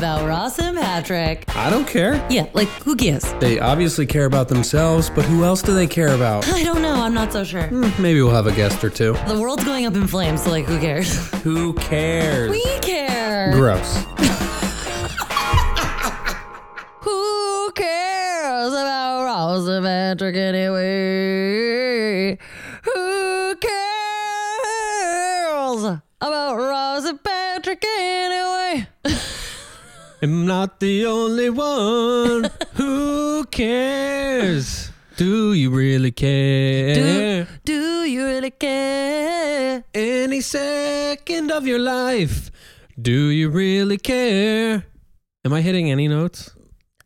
about Ross and Patrick. I don't care. Yeah, like who gives? They obviously care about themselves, but who else do they care about? I don't know. I'm not so sure. Hmm, maybe we'll have a guest or two. The world's going up in flames, so like, who cares? Who cares? we care. Gross. Who cares about Ross and Patrick anyway? Who cares about Ross and Patrick anyway? I'm not the only one. Who cares? Do you really care? Do, do you really care? Any second of your life. Do you really care? Am I hitting any notes?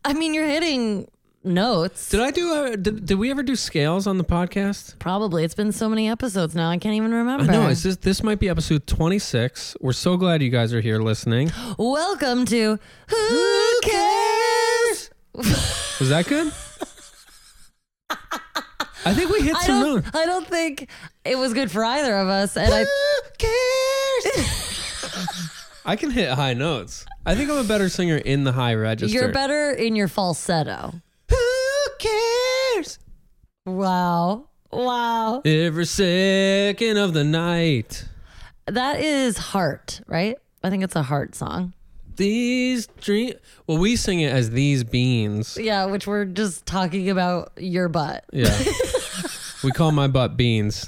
I mean, you're hitting notes. Did I do a, did, did we ever do scales on the podcast? Probably. It's been so many episodes now. I can't even remember. No, Is this this might be episode 26. We're so glad you guys are here listening. Welcome to Who Cares? Was that good? I think we hit I some don't, notes. I don't think it was good for either of us. And I, I can hit high notes. I think I'm a better singer in the high register. you're better in your falsetto. Who cares? Wow. Wow. Every second of the night. That is Heart, right? I think it's a Heart song. These dream. Well, we sing it as these beans. Yeah, which we're just talking about your butt. Yeah. we call my butt beans.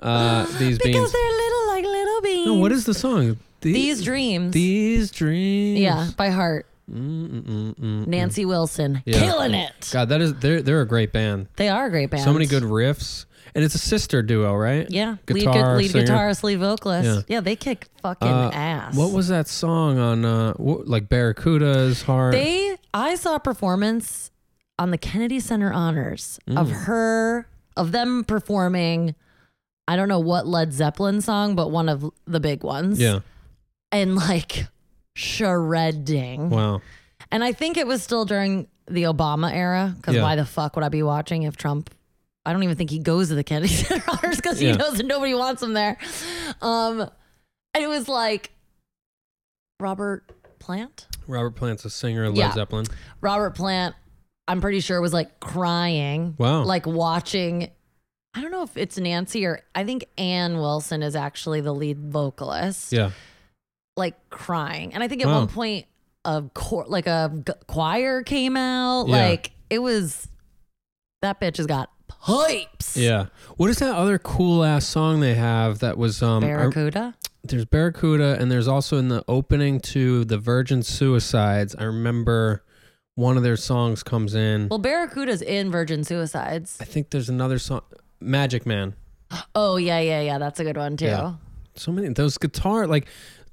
Uh, these Because beans. Because they're little like little beans. No, what is the song? These Dreams? These dreams. yeah, by Heart. Mm-mm-mm-mm. Nancy Wilson. Yeah. Killing it. God, that is they're they're a great band. They are a great band. So many good riffs, and it's a sister duo, right? Yeah, Guitar, lead, gu- lead singer. guitarist, lead vocalist. Yeah. Yeah, they kick fucking Uh, ass. What was that song on? Uh, what, like Barracuda's heart. they? I saw a performance on the Kennedy Center Honors of Mm. her, of them performing. I don't know what Led Zeppelin song, but one of the big ones. yeah. and like shredding. Wow. And I think it was still during the Obama era because Yeah. why the fuck would I be watching if Trump? I don't even think he goes to the Kennedy Center Honors because he Yeah. knows that nobody wants him there. Um, and it was like Robert Plant. Robert Plant's a singer of Led Yeah. Zeppelin. Robert Plant, I'm pretty sure was like crying. Wow. Like watching. I don't know if it's Nancy or I think Ann Wilson is actually the lead vocalist. Yeah. Like crying. And I think at one point a cor- like a g- choir came out. Yeah. Like it was that bitch has got pipes. Yeah. What is that other cool ass song they have that was um I- Barracuda. there's Barracuda and there's also in the opening to the Virgin Suicides. I remember one of their songs comes in. well, Barracuda's in Virgin Suicides. I think there's another song Magic Man. Oh yeah, yeah, yeah. That's a good one too. Yeah. So many those guitar like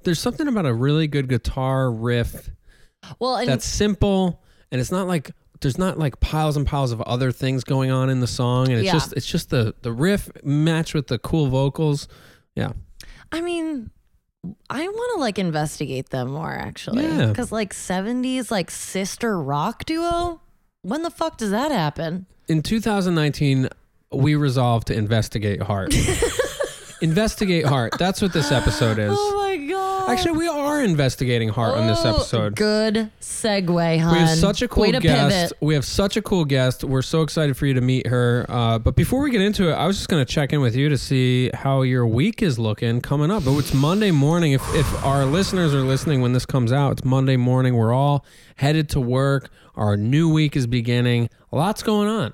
there's something about a really good guitar riff Well, and that's simple and it's not like there's not like piles and piles of other things going on in the song and it's Yeah. just it's just the the riff match with the cool vocals. Yeah. I mean, I want to like investigate them more actually. Yeah. Because like 70s like sister rock duo. When the fuck does that happen? In 2019 we resolved to investigate heart. investigate heart. That's what this episode is. Oh. Actually, we are investigating heart on this Oh, episode. Good segue, hon. We have such a cool Way to guest. pivot. We have such a cool guest. We're so excited for you to meet her. Uh, but before we get into it, I was just going to check in with you to see how your week is looking coming up. But it's Monday morning. If, if our listeners are listening when this comes out, it's Monday morning. We're all headed to work. Our new week is beginning. Lots going on.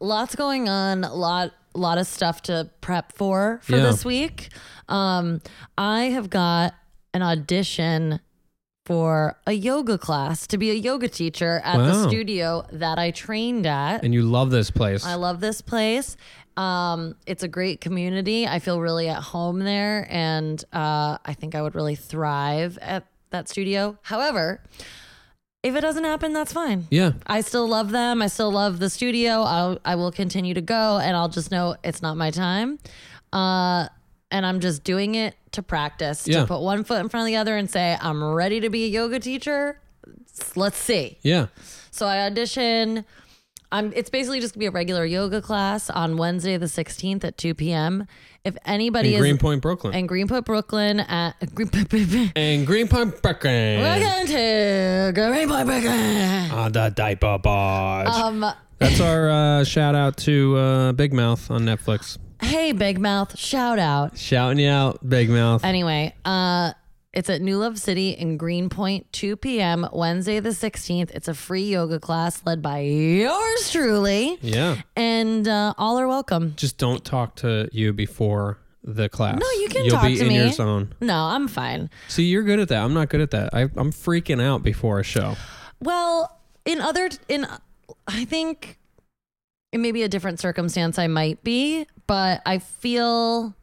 lots going on a lot lot of stuff to prep for for Yeah. this week um i have got an audition for a yoga class to be a yoga teacher at the studio that i trained at And you love this place. i love this place um it's a great community i feel really at home there and uh i think i would really thrive at that studio however if it doesn't happen that's fine yeah. I still love them. I still love the studio. I'll, I will continue to go and I'll just know it's not my time. Uh, and I'm just doing it to practice, Yeah. to put one foot in front of the other and say, I'm ready to be a yoga teacher. Let's see. Yeah. So I audition I'm. It's basically just gonna be a regular yoga class on Wednesday the 16th at 2 p.m. If anybody In is Greenpoint, Brooklyn. and Greenpoint, Brooklyn at Greenpoint, And Greenpoint, Brooklyn. welcome to Greenpoint, Brooklyn. On the diaper barge. Um, That's our uh, shout out to uh, Big Mouth on Netflix. Hey, Big Mouth, shout out. Shouting you out, Big Mouth. Anyway, uh, it's at New Love City in Greenpoint, 2 p.m. Wednesday the 16th. It's a free yoga class led by yours truly, yeah. and uh, all are welcome. Just don't talk to you before the class. No, you can You'll talk be to in me. your zone. No, I'm fine. See, you're good at that. I'm not good at that. I, I'm freaking out before a show. Well, in other in I think in maybe a different circumstance I might be, but I feel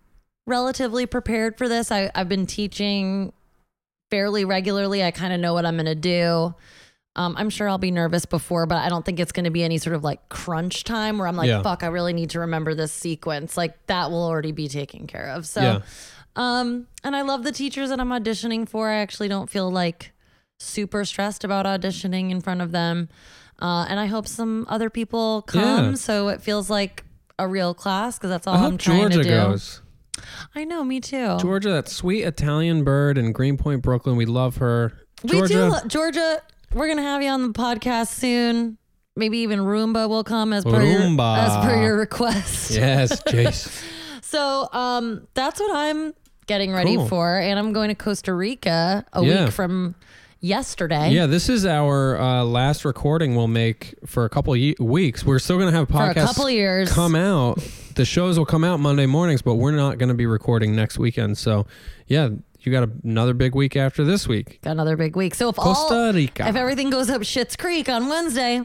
relatively prepared for this. I, I've been teaching fairly regularly. I kind of know what I'm going to do. Um, I'm sure I'll be nervous before, but I don't think it's going to be any sort of like crunch time where I'm like, Yeah. fuck, I really need to remember this sequence. Like that will already be taken care of. So, Yeah. um, and I love the teachers that I'm auditioning for. I actually don't feel like super stressed about auditioning in front of them. Uh, and I hope some other people come Yeah. so it feels like a real class because that's all I I'm trying Georgia to do. goes. I know, me too. Georgia, that sweet Italian bird in Greenpoint, Brooklyn. We love her. we Georgia, do, lo- Georgia. We're gonna have you on the podcast soon. Maybe even Roomba will come as per your as per your request. yes, Jace. So um, that's what I'm getting ready Cool. for, and I'm going to Costa Rica a Yeah. week from yesterday. Yeah, this is our uh, last recording we'll make for a couple of ye- weeks. We're still going to have podcasts for a couple years. come out. The shows will come out Monday mornings, but we're not going to be recording next weekend. So, yeah, you got another big week after this week. Got another big week. So if Costa all Rica. if everything goes up Shit's Creek on Wednesday,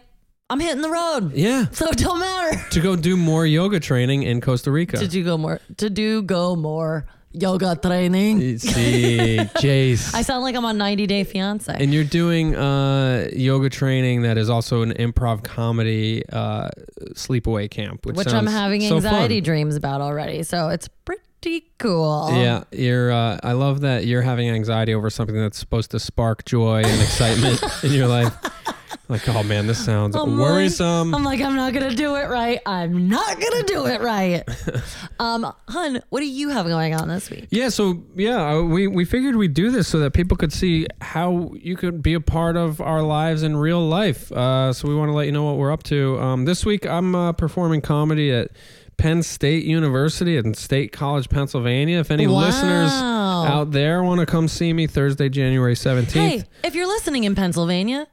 I'm hitting the road. yeah, So it don't matter. to go do more yoga training in Costa Rica. To do go more to do go more yoga training. See, Jace. I sound like I'm on 90 Day Fiance. and you're doing uh, yoga training that is also an improv comedy uh, sleepaway camp, which, which I'm having so anxiety fun. dreams about already. So it's pretty cool. Yeah, you're. Uh, I love that you're having anxiety over something that's supposed to spark joy and excitement in your life. Like, oh man, this sounds I'm worrisome. Like, I'm like, I'm not gonna do it right. I'm not gonna do it right. um, hun, what do you have going on this week? yeah, so yeah, uh, we we figured we'd do this so that people could see how you could be a part of our lives in real life. Uh, so we want to let you know what we're up to. Um, this week, I'm uh, performing comedy at Penn State University in State College, Pennsylvania. If any Wow. listeners out there want to come see me Thursday, January 17th, Hey, if you're listening in Pennsylvania,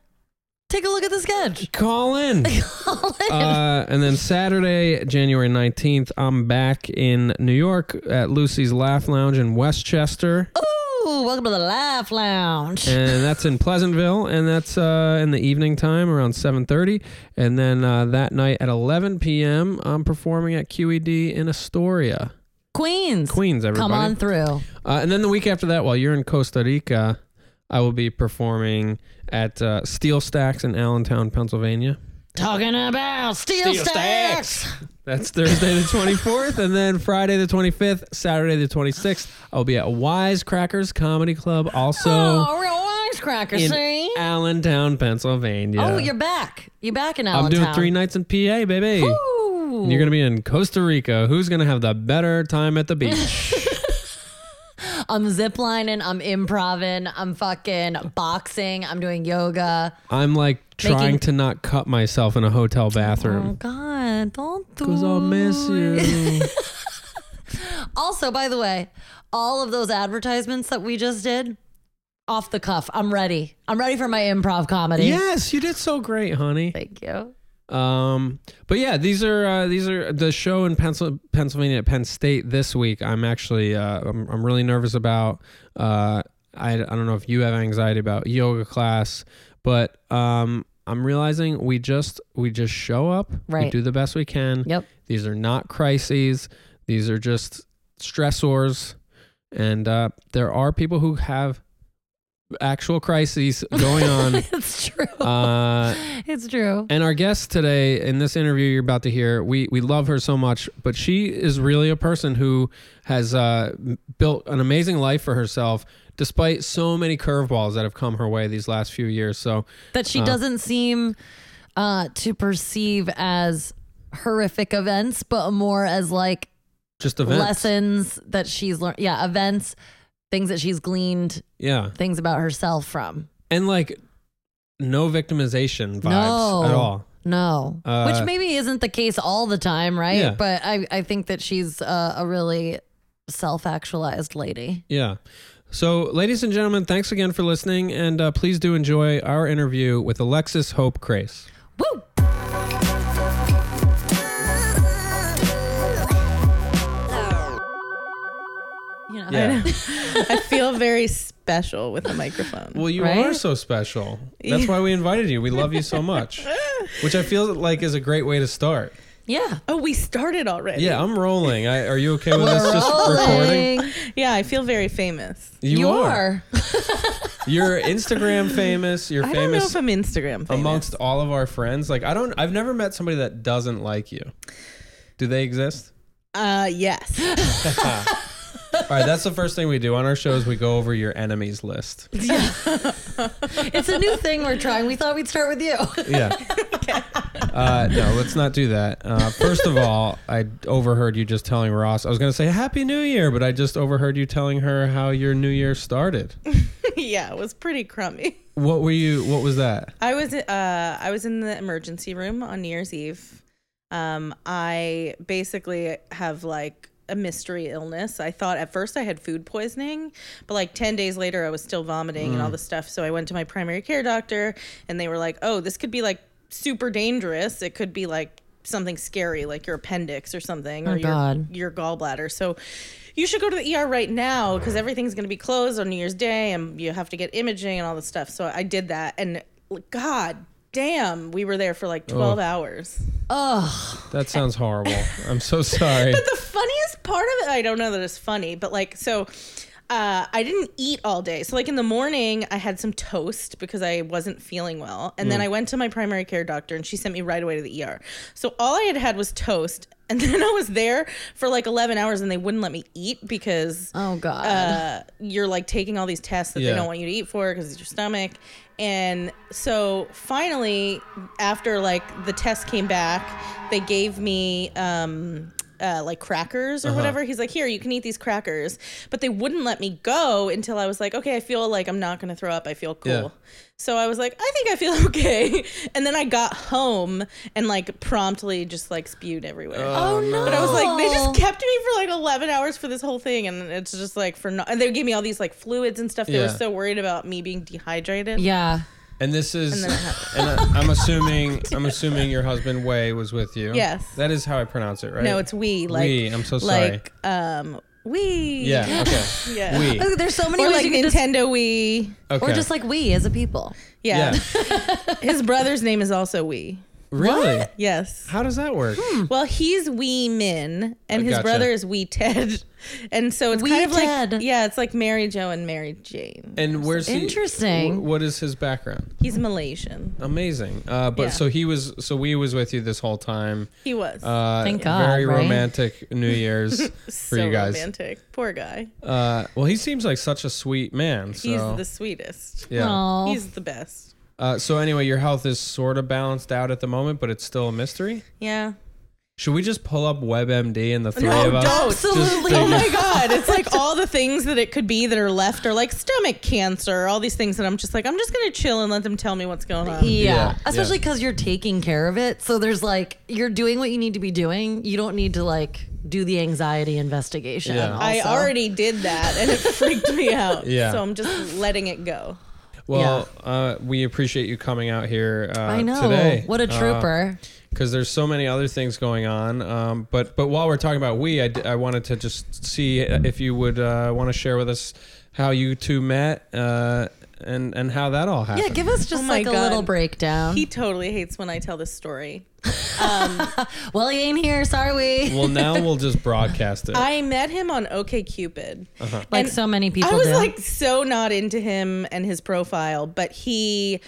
take a look at the sketch. call in. Call in. Uh, and then Saturday, January 19th, I'm back in New York at Lucy's Laugh Lounge in Westchester. Ooh, welcome to the Laugh Lounge. And that's in Pleasantville. And that's uh, in the evening time around 7.30. And then uh, that night at 11 p.m., I'm performing at QED in Astoria. Queens. Queens, everybody. Come on through. Uh, and then the week after that, while you're in Costa Rica, I will be performing at uh, Steel Stacks in Allentown, Pennsylvania. Talking about steel, Steel stacks. That's Thursday the 24th, and then Friday the 25th, Saturday the 26th. I'll be at Wisecrackers Comedy Club, also oh, real wisecracker, in see? Allentown, Pennsylvania. Oh, you're back. You're back in Allentown. I'm Allentown. doing three nights in PA, baby. Ooh. And you're gonna be in Costa Rica. Who's gonna have the better time at the beach? I'm ziplining. I'm improving. I'm fucking boxing. I'm doing yoga. I'm like trying Making- to not cut myself in a hotel Oh bathroom God! Don't do. because I'll miss you. Also, by the way, all of those advertisements that we just did, off the cuff. I'm ready. I'm ready for my improv comedy. yes, you did so great, honey. Thank you. Um, but yeah, these are uh, these are the show in Pencil- Pennsylvania at Penn State this week. I'm actually uh, I'm I'm really nervous about. Uh, I I don't know if you have anxiety about yoga class, but um, I'm realizing we just we just show up, right. we do the best we can. Yep. These are not crises. These are just stressors, and uh, there are people who have actual crises going on. it's true. uh, it's true. and our guest today in this interview you're about to hear, we we love her so much, but she is really a person who has uh, built an amazing life for herself despite so many curveballs that have come her way these last few years. So That she Uh, doesn't seem uh, to perceive as horrific events, but more as like Just events. lessons that she's learned. Yeah, events, things that she's gleaned, Yeah. things about herself from. And like no victimization vibes No. at all. No, Uh, which maybe isn't the case all the time, right? Yeah. But I, I think that she's uh, a really self actualized lady. Yeah. So, ladies and gentlemen, thanks again for listening, and uh, please do enjoy our interview with Alexis Hope Crace. Woo! Know, Yeah. I feel very special with the microphone. Well, you Right? are so special. That's why we invited you. We love you so much, which I feel like is a great way to start. yeah. oh, we started already. Yeah, I'm rolling. I, are you okay with us just recording? Yeah, I feel very famous. You, are. You're Instagram famous. You're I don't know famous if I'm Instagram famous. amongst all of our friends. Like I don't. I've never met somebody that doesn't like you. Do they exist? uh, yes. All right, that's the first thing we do on our shows. We go over your enemies list. Yeah. It's a new thing we're trying. We thought we'd start with you. Yeah. Uh, no, let's not do that. Uh, first of all, I overheard you just telling Ross. I was going to say Happy New Year, but I just overheard you telling her how your New Year started. yeah, it was pretty crummy. What were you? What was that? I was uh I was in the emergency room on New Year's Eve. Um I basically have like a mystery illness. I thought at first I had food poisoning, but like 10 days later I was still vomiting and all this stuff. So I went to my primary care doctor and they were like, "Oh, this could be like super dangerous. It could be like something scary like your appendix or something Oh, or your God. your gallbladder." So you should go to the ER right now because everything's going to be closed on New Year's Day and you have to get imaging and all this stuff. So I did that. And God damn, we were there for like 12 hours. Oh, That sounds horrible. I'm so sorry. But the funniest part of it, I don't know that it's funny, but like, so. Uh, I didn't eat all day. So, like in the morning, I had some toast because I wasn't feeling well. And then I went to my primary care doctor and she sent me right away to the ER. So, all I had had was toast. And then I was there for like 11 hours and they wouldn't let me eat because oh God. uh, you're like taking all these tests that Yeah. they don't want you to eat for because it's your stomach. And so finally, after like the test came back, they gave me um, uh, like crackers Uh-huh. or whatever. He's like, here, you can eat these crackers. But they wouldn't let me go until I was like, okay, I feel like I'm not going to throw up. I feel cool. Yeah. So I was like, I think I feel okay. And then I got home and like promptly just like spewed everywhere. oh no. But I was like, they just kept me for like 11 hours for this whole thing. And it's just like for no, and they gave me all these like fluids and stuff. They Yeah. were so worried about me being dehydrated. Yeah. And this is, And then and I, I'm assuming, I'm assuming your husband Wei was with you. Yes. That is how I pronounce it, right? No, it's we. Like, we. I'm so sorry. like, um, we. yeah. Okay. Yeah. We. Look, There's so many Or ways like you can just, Nintendo Wii. Okay. or just like we as a people. Yeah. yeah. His brother's name is also Wee. Really? Yes. How does that work? Well, he's Wee Min, and I his gotcha. brother is Wee Ted, and so it's Wee kind of Ted. like yeah, it's like Mary Jo and Mary Jane. And where's he? Interesting. wh- What is his background? He's Malaysian. Amazing. Uh, but Yeah. so he was. So we was with you this whole time. He was Uh, Thank God, Very right? romantic New Year's for you guys. romantic. Poor guy. Uh, well, he seems like such a sweet man. So He's the sweetest. yeah. Aw. He's the best. Uh, so anyway, your health is sort of balanced out at the moment, but it's still a mystery. Yeah. Should we just pull up WebMD and the three No, of us? don't. Absolutely. Oh my god, it's like all the things that it could be that are left are like stomach cancer, all these things that I'm just like I'm just going to chill and let them tell me what's going on. Yeah. Yeah, Especially yeah. because you're taking care of it. So there's like, you're doing what you need to be doing. You don't need to like do the anxiety investigation. Yeah. I already did that and it freaked me out. Yeah. So I'm just letting it go. Well, uh, we appreciate you coming out here uh, I know. today. What a trooper. Because there's so many other things going on. Um, but but while we're talking about we, I, d- I wanted to just see if you would uh, want to share with us how you two met uh, and and how that all happened. yeah, give us just Oh my like a God. little breakdown. He totally hates when I tell this story. Um, well, he ain't here. Sorry, we. well, now we'll just broadcast it. I met him on OKCupid. Uh-huh. like so many people I was do. like so not into him and his profile, but he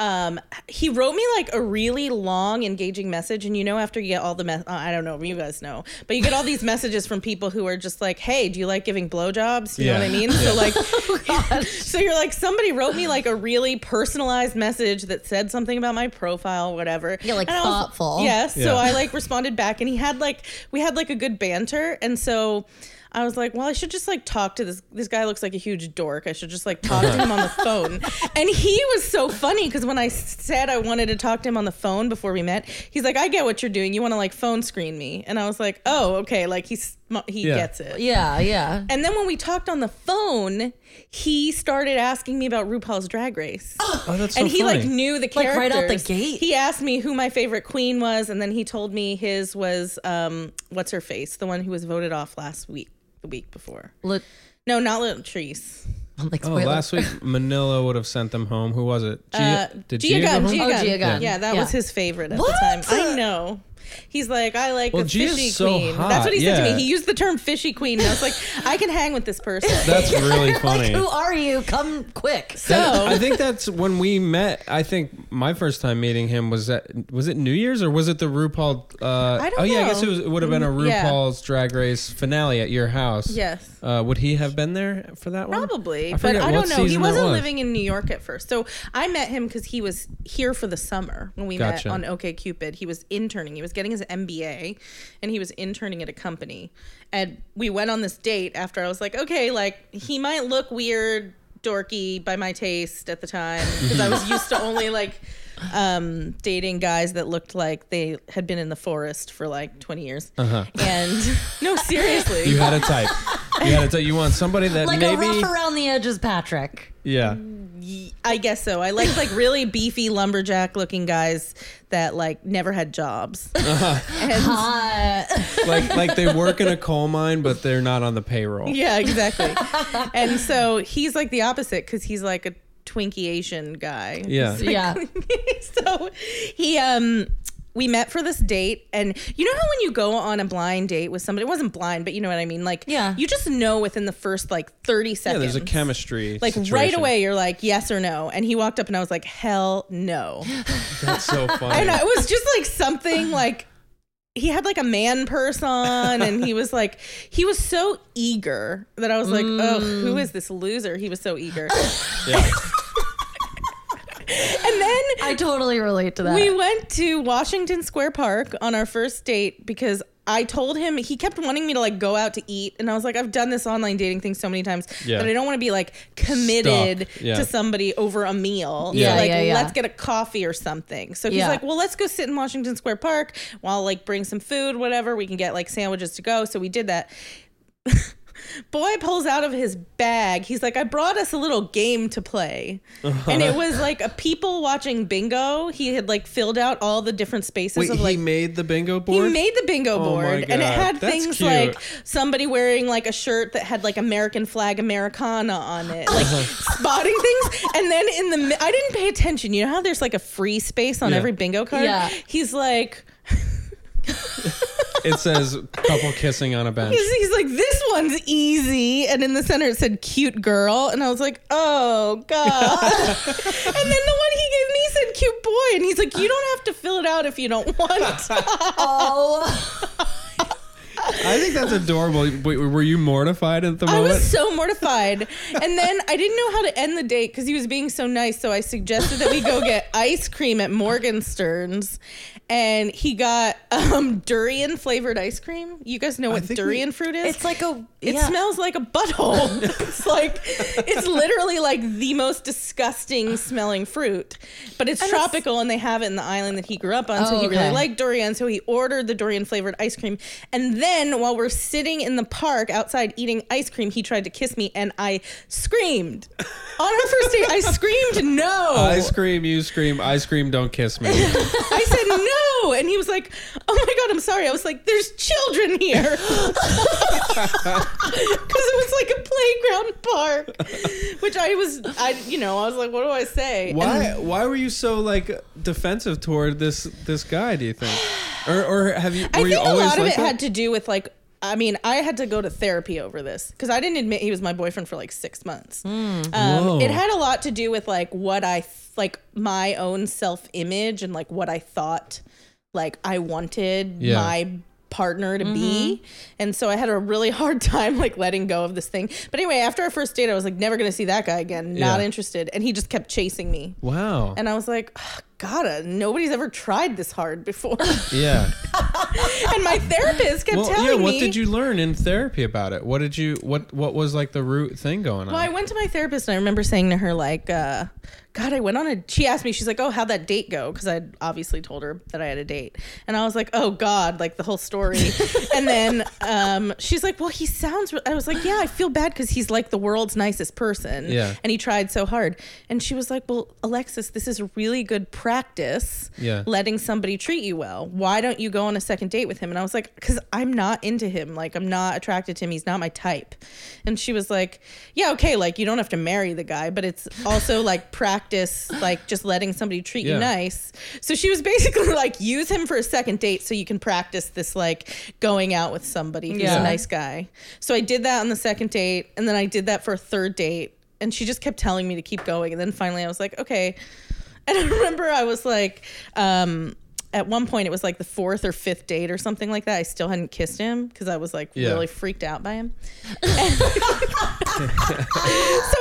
um, he wrote me like a really long, engaging message. And you know, after you get all the, mess, uh, I don't know, you guys know, but you get all these messages from people who are just like, "Hey, do you like giving blowjobs?" You know what I Yeah. mean? So like, so you're like, somebody wrote me like a really personalized message that said something about my profile, whatever. Yeah, like And I was- thoughtful. Yes. Yeah. So I like responded back, and he had like we had like a good banter, and so. I was like, well, I should just like talk to this. This guy looks like a huge dork. I should just like talk to him on the phone. And he was so funny because when I said I wanted to talk to him on the phone before we met, he's like, I get what you're doing. You want to like phone screen me. And I was like, oh, okay. Like he's, he Yeah. gets it. Yeah, yeah. And then when we talked on the phone, he started asking me about RuPaul's Drag Race. Oh, that's so and he like knew the characters. Like, characters right out the gate? He asked me who my favorite queen was, and then he told me his was um, what's her face, the one who was voted off last week, the week before. Look, No, not Latrice. I'm like, Oh, spoiler. last week Manila would have sent them home. Who was it? Uh, did Gia, Gia go Gunn. home? Gia Oh, Gunn. Gia Yeah, that Yeah. was his favorite at What? the time. I know. He's like, I like Well, a fishy so queen. hot, That's what he said to me. He used the term fishy queen. And I was like, I can hang with this person. That's really like, funny. who are you? Come quick. so I think that's when we met. I think my first time meeting him was at was it New Year's or was it the RuPaul? Uh, I don't oh yeah, I guess it, was, it would have been a Mm, yeah. RuPaul's Drag Race finale at your house. yes. Uh, would he have been there for that one? Probably, I but I don't know. He wasn't was. living in New York at first, so I met him because he was here for the summer when we Gotcha. met on OK Cupid. He was interning. He was getting his MBA, and he was interning at a company. And we went on this date after I was like, okay, like he might look weird, dorky by my taste at the time because I was used to only like um dating guys that looked like they had been in the forest for like 20 years Uh-huh. and no seriously You had a type. You had a type. You want somebody that Like a maybe. rough around the edges, Patrick. yeah. I guess so. I like like really beefy lumberjack looking guys that like never had jobs. And Uh, Like like they work in a coal mine, but they're not on the payroll. yeah, exactly. and so he's like the opposite because he's like a Twinkie Asian guy. Yeah. yeah. so he um we met for this date and you know how when you go on a blind date with somebody it wasn't blind but you know what i mean like Yeah. you just know within the first like 30 seconds Yeah, seconds there's a chemistry. like right away you're like yes or no and he walked up and i was like hell no That's so funny. and it was just like something like he had like a man purse on and he was like he was so eager that i was like oh who is this loser he was so eager yeah. And then I totally relate to that. we went to washington square park on our first date because I told him he kept wanting me to like go out to eat, and I was like, I've done this online dating thing so many times Yeah. that I don't want to be like committed Yeah. to somebody over a meal. Yeah, so, like yeah, yeah. let's get a coffee or something. So he's Yeah. like, well, let's go sit in Washington Square Park while like bring some food, whatever. We can get like sandwiches to go. So we did that. Boy pulls out of his bag. He's like, I brought us a little game to play. And it was like a people watching bingo. He had like filled out all the different spaces Wait, of he like make the bingo board? he made the bingo Oh board and it had that's things cute. like somebody wearing like a shirt that had like American flag Americana on it, like Uh-huh. spotting things. And then in the I didn't pay attention. You know how there's like a free space on Yeah. every bingo card? Yeah. He's like it says couple kissing on a bench. he's, he's like this one's easy and in the center it said cute girl and I was like, "Oh god." and then the one he gave me said cute boy and he's like, "You don't have to fill it out if you don't want." oh, I think that's adorable. Wait, were you mortified at the moment? I was so mortified. And then I didn't know how to end the date because he was being so nice. So I suggested that we go get ice cream at Morgan Morgenstern's. And he got um, durian flavored ice cream. You guys know what think we- durian fruit is? it's like a. It yeah. smells like a butthole. it's like it's literally like the most disgusting smelling fruit. But it's And it's- tropical and they have it in the island that he grew up on. so Oh, he really liked durian. So he ordered the durian flavored ice cream. And then while we're sitting in the park outside eating ice cream, he tried to kiss me and I screamed. on our first date, I screamed no. I scream, you scream, I scream, don't kiss me. I said no, and he was like, "Oh my god, I'm sorry." I was like, "There's children here," because it was like a playground park, which I was, I you know, I was like, "What do I say?" And Why why were you so like defensive toward this this guy, do you think? Or or have you were I you think a lot of like it that? had to do with like. I mean, I had to go to therapy over this because I didn't admit he was my boyfriend for like six months. Um, it had a lot to do with like what I like my own self image and like what I thought like I wanted Yeah. my partner to be. And so I had a really hard time like letting go of this thing. But anyway, after our first date, I was like never going to see that guy again. Not Yeah. interested. And he just kept chasing me. Wow. And I was like, "Ugh, God, uh, nobody's ever tried this hard before. yeah. and my therapist kept Well, telling yeah. What me. did you learn in therapy about it? What did you what What was like the root thing going on? Well, I went to my therapist and I remember saying to her, like, uh, God, I went on a. She asked me, she's like, Oh, how'd that date go? Because I'd obviously told her that I had a date. And I was like, Oh, God, like the whole story. and then um, she's like, Well, he sounds. re-" I was like, Yeah, I feel bad because he's like the world's nicest person. Yeah. And he tried so hard. And she was like, Well, Alexis, this is really good practice. Yeah. Letting somebody treat you well. Why don't you go on a second date with him? And I was like, Because I'm not into him. Like, I'm not attracted to him. He's not my type. And she was like, Yeah, okay. Like, you don't have to marry the guy, but it's also like practice, like just letting somebody treat Yeah. you nice. So she was basically like, use him for a second date so you can practice this, like going out with somebody who's Yeah. a nice guy. So I did that on the second date. And then I did that for a third date. And she just kept telling me to keep going. And then finally I was like, okay. And I remember I was like, um, at one point it was like the fourth or fifth date or something like that. I still hadn't kissed him because I was like Yeah. really freaked out by him. so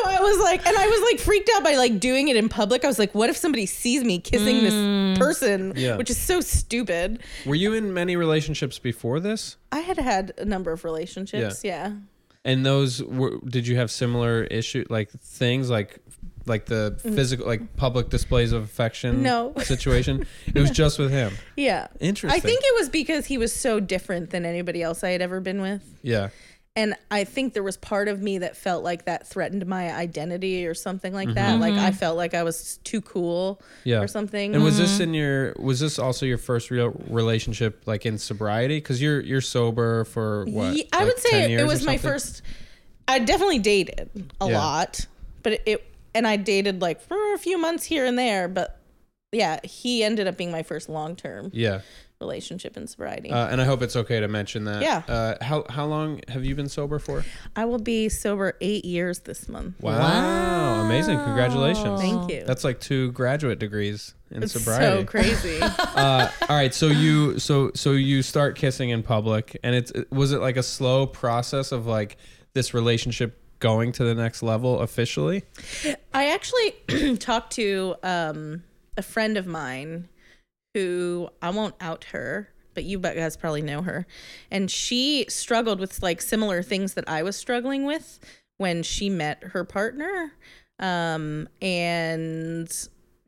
I was like, and I was like freaked out by like doing it in public. I was like, what if somebody sees me kissing this mm. person, Yeah. which is so stupid. Were you in many relationships before this? I had had a number of relationships. Yeah. And those were did you have similar issue like things like like the mm-hmm. physical like public displays of affection. No. situation? It was just with him. Yeah. Interesting. I think it was because he was so different than anybody else I had ever been with. Yeah. And I think there was part of me that felt like that threatened my identity or something like mm-hmm. that. Like I mm-hmm. felt like I was too cool Mm-hmm. Yeah. or something. And was this in your was this also your first real relationship like in sobriety cuz you're you're sober for what? Ye- I like would 10 say it, years it or was my something? first. I definitely dated a Yeah. lot, but it, it and I dated like for a few months here and there. But yeah, he ended up being my first long term Yeah. relationship in sobriety. Uh, and I hope it's okay to mention that. Yeah. Uh, how how long have you been sober for? I will be sober eight years this month. Wow. Amazing. Congratulations. Thank you. That's like two graduate degrees in It's sobriety. so crazy. uh, all right, so you so so you start kissing in public, and it's was it like a slow process of like this relationship going to the next level officially? I actually talked to um, a friend of mine who I won't out her, but you guys probably know her. And she struggled with like similar things that I was struggling with when she met her partner. Um, and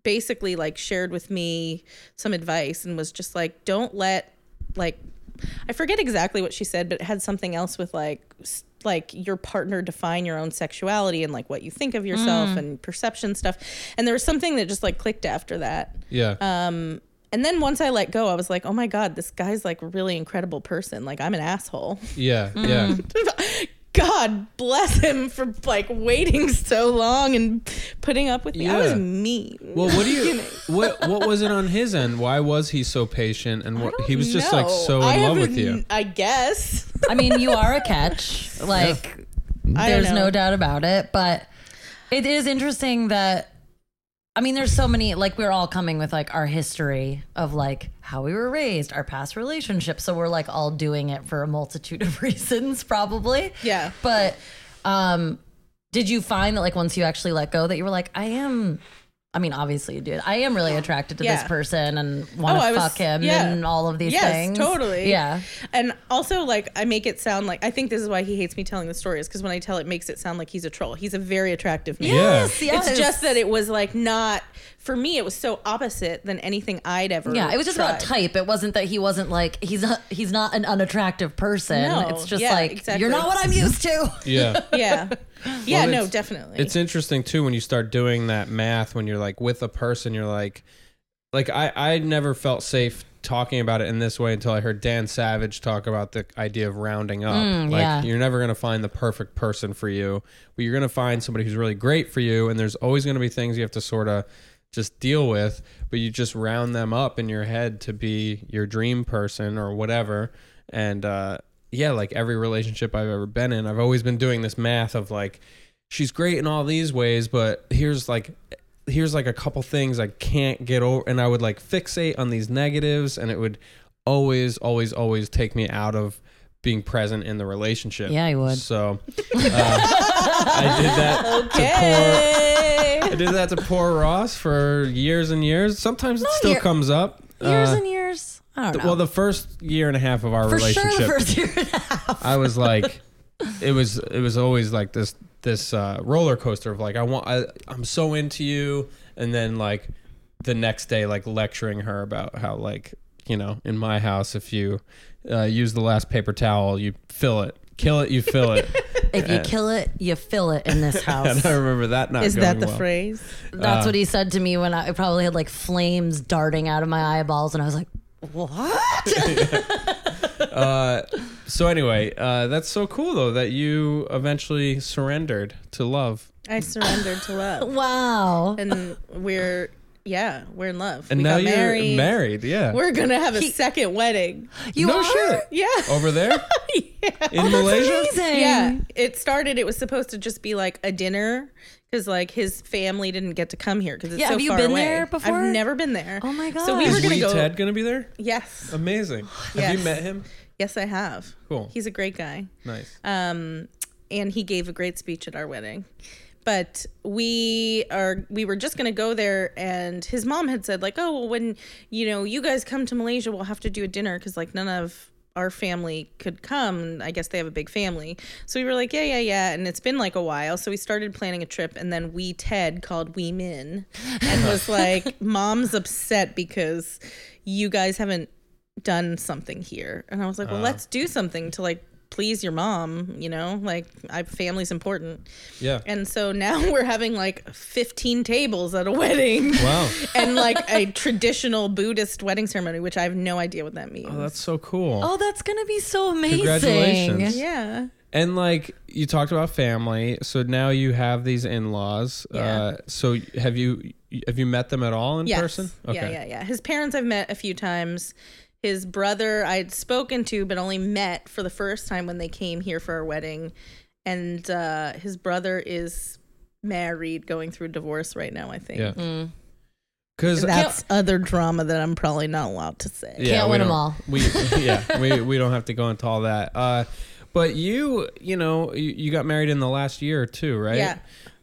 basically like shared with me some advice and was just like, don't let like I forget exactly what she said, but it had something else with like like your partner define your own sexuality and like what you think of yourself and perception stuff. And there was something that just like clicked after that. Yeah. Um and then once I let go, I was like, "Oh my god, this guy's like a really incredible person. Like I'm an asshole." yeah. Yeah. God bless him for like waiting so long and putting up with me. I was Yeah. mean. Well, what do you what what was it on his end? Why was he so patient and what he was just like so in love with you? I guess. I mean, you are a catch. Like, I don't there's no doubt about it. But it is interesting that, I mean, there's so many, like, we're all coming with like our history of like how we were raised, our past relationships. So we're like all doing it for a multitude of reasons, probably. Yeah. But, um, did you find that like once you actually let go that you were like, I am. I mean, obviously you did. I am really attracted to Yeah. this person and want Oh, to I was- fuck him yeah. and all of these yes, things. totally. Yeah. And also, like, I make it sound like I think this is why he hates me telling the stories because when I tell it, it makes it sound like he's a troll. He's a very attractive man. Yes, yes. It's just that it was like not for me. It was so opposite than anything I'd ever. Yeah, it was just about type. It wasn't that he wasn't like he's not he's not an unattractive person. No, it's just yeah, like exactly. you're not what I'm used to. Yeah. Yeah, yeah, Well, no, definitely. It's interesting too when you start doing that math when you're like with a person you're like like I I never felt safe talking about it in this way until I heard Dan Savage talk about the idea of rounding up. Mm, like yeah. you're never going to find the perfect person for you, but you're going to find somebody who's really great for you and there's always going to be things you have to sort of just deal with, but you just round them up in your head to be your dream person or whatever. And uh yeah, like every relationship I've ever been in, I've always been doing this math of like she's great in all these ways, but here's like here's like a couple things I can't get over, and I would like fixate on these negatives, and it would always, always, always take me out of being present in the relationship. Yeah, you would. So uh, I did that to poor. I did that to poor Ross for years and years. Sometimes it still year- comes up. Years Uh, and years. I don't know. well, the first year and a half of our For relationship, sure, the first year and a half. I was like, it was it was always like this this uh, roller coaster of like I want I, I'm so into you, and then like the next day like lecturing her about how like you know in my house if you uh, use the last paper towel you fill it, kill it you fill it, If you kill it, you fill it in this house. and I remember that not Is going that the well. phrase? That's Uh, what he said to me when I probably had like flames darting out of my eyeballs, and I was like, "What?" Uh, so anyway, uh, that's so cool though that you eventually surrendered to love, I surrendered to love. wow. And we're, yeah, we're in love. and we now got you're married. married. Yeah, We're going to have a second wedding. You no are? shit Yeah. over there yeah. in Malaysia. Amazing. Yeah. It started, it was supposed to just be like a dinner because like his family didn't get to come here because it's Yeah, so have you far been away. there before? I've never been there. Oh my god. So we gosh. were Is going to Wee go. Ted gonna be there? Yes. Amazing. Have Yes. you met him? Yes, I have. Cool. He's a great guy. Nice. um, and he gave a great speech at our wedding. But we are we were just gonna go there, and his mom had said like, oh well, when you know you guys come to Malaysia, we'll have to do a dinner because like none of our family could come. I guess they have a big family, so we were like, yeah, yeah, yeah. And it's been like a while, so we started planning a trip, and then we Ted called We Min, and was like, mom's upset because you guys haven't done something here and i was like well uh-huh. let's do something to like please your mom you know like i family's important Yeah. and so now we're having like 15 tables at a wedding Wow. and like a traditional buddhist wedding ceremony which i have no idea what that means Oh, that's so cool. Oh, that's gonna be so amazing. Congratulations. yeah And like you talked about family, so now you have these in-laws. Yeah. Uh, so have you have you met them at all in yes. person? yeah yeah yeah his parents i've met a few times his brother i'd spoken to but only met for the first time when they came here for our wedding and uh his brother is married going through divorce right now i think Yeah. Because That's other drama that I'm probably not allowed to say. Yeah, Can't win them all. We yeah, we we don't have to go into all that. Uh, but you, you know, you, you got married in the last year too, right? Yeah.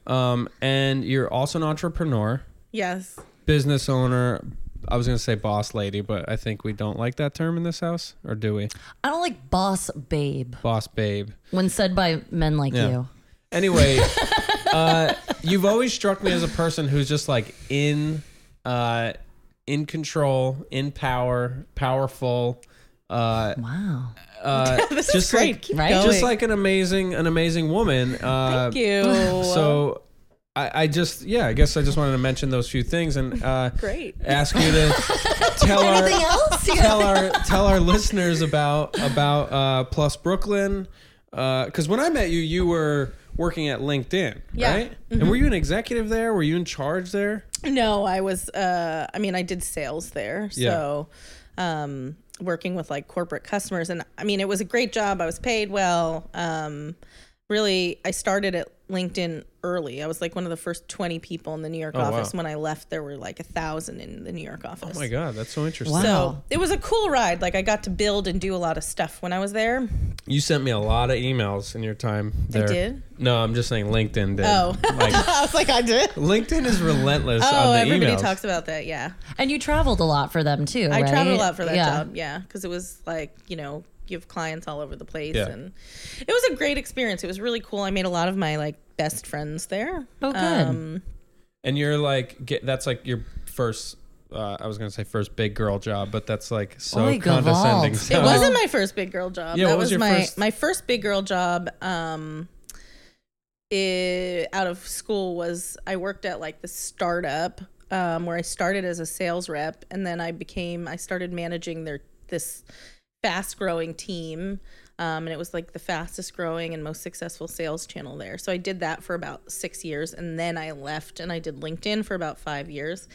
Um, and you're also an entrepreneur, Yes. business owner. I was gonna say boss lady, but I think we don't like that term in this house, or do we? I don't like boss babe Boss babe. when said by men like Yeah. you. Anyway, uh, you've always struck me as a person who's just like in, uh, in control, in power, powerful. Uh, Wow. uh, This is just great. like Keep right? going. just like an amazing an amazing woman. Uh, Thank you. So I, I just yeah, I guess I just wanted to mention those few things and uh, great. ask you to tell our else? tell our tell our listeners about about uh, Plus Brooklyn because when I met you, you were working at LinkedIn, Yeah. right? And were you an executive there? Were you in charge there? No, I was uh I mean I did sales there. So um working with like corporate customers and I mean it was a great job. I was paid well. Um really I started at LinkedIn early. I was like one of the first 20 people in the New York Oh, wow. office. When I left there were like a thousand in the New York office. Oh my god, that's so interesting. Wow. So it was a cool ride. Like I got to build and do a lot of stuff when I was there. You sent me a lot of emails in your time there. did? No, I'm just saying LinkedIn did. Oh. Like, I was like, I did. LinkedIn is relentless Oh, on the everybody emails. talks about that. Yeah. And you traveled a lot for them too. I right? traveled a lot for that yeah. job. Yeah. Because it was like, you know, you have clients all over the place. Yeah. And it was a great experience. It was really cool. I made a lot of my like best friends there. Oh, good. Um, and you're like, get, that's like your first. Uh, I was gonna say first big girl job, but that's like so Oy, condescending. So- it wasn't my first big girl job. Yeah, that what was was, your my first- my first big girl job. Um, i out of school was I worked at like the startup um, where I started as a sales rep, and then I became I started managing their this fast growing team. Um, and it was like the fastest growing and most successful sales channel there. So I did that for about six years. And then I left and I did LinkedIn for about five years.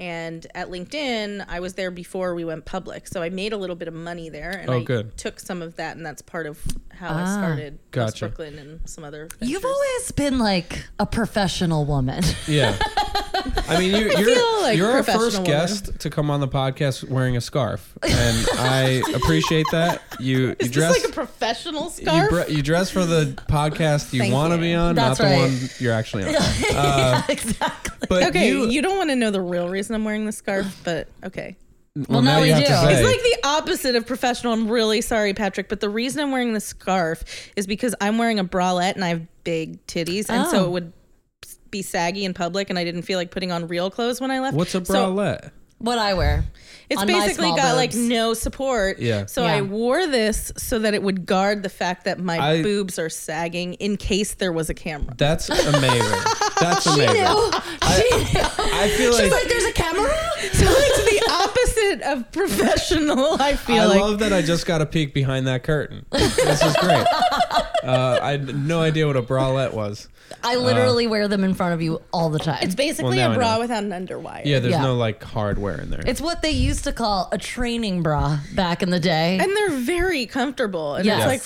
And at LinkedIn, I was there before we went public. So I made a little bit of money there. And Oh, I good. took some of that. And that's part of how I Ah. started West Gotcha. Brooklyn and some other You've always been like a professional woman. yeah. I mean, you, you're feel like you're our professional first woman. guest to come on the podcast wearing a scarf, and I appreciate that. You you dress this like a professional you, scarf? bre- you dress for the podcast you want to be on, That's not the one you're actually on. yeah, exactly. But okay, you, you, don't want to know the real reason I'm wearing the scarf, but okay. well, now we you have do. It's like the opposite of professional. I'm really sorry, Patrick, but the reason I'm wearing the scarf is because I'm wearing a bralette and I have big titties, and so Oh. it would be saggy in public, and I didn't feel like putting on real clothes when I left. What's a So bralette? What I wear. it's basically small got like no support. Yeah. So Yeah. I wore this so that it would guard the fact that my I- boobs are sagging in case there was a camera. That's amazing. That's amazing. I feel like, She's like, there's a camera. So it's the opposite of professional. I feel I like. love that I just got a peek behind that curtain. This is great. Uh, I had no idea what a bralette was. I literally wear them in front of you all the time. it's It's, basically now a I bra know. without an underwire. Yeah, there's Yeah. no like hardware in there. It's what they used to call a training bra back in the day. and they're very comfortable. And Yes. it's like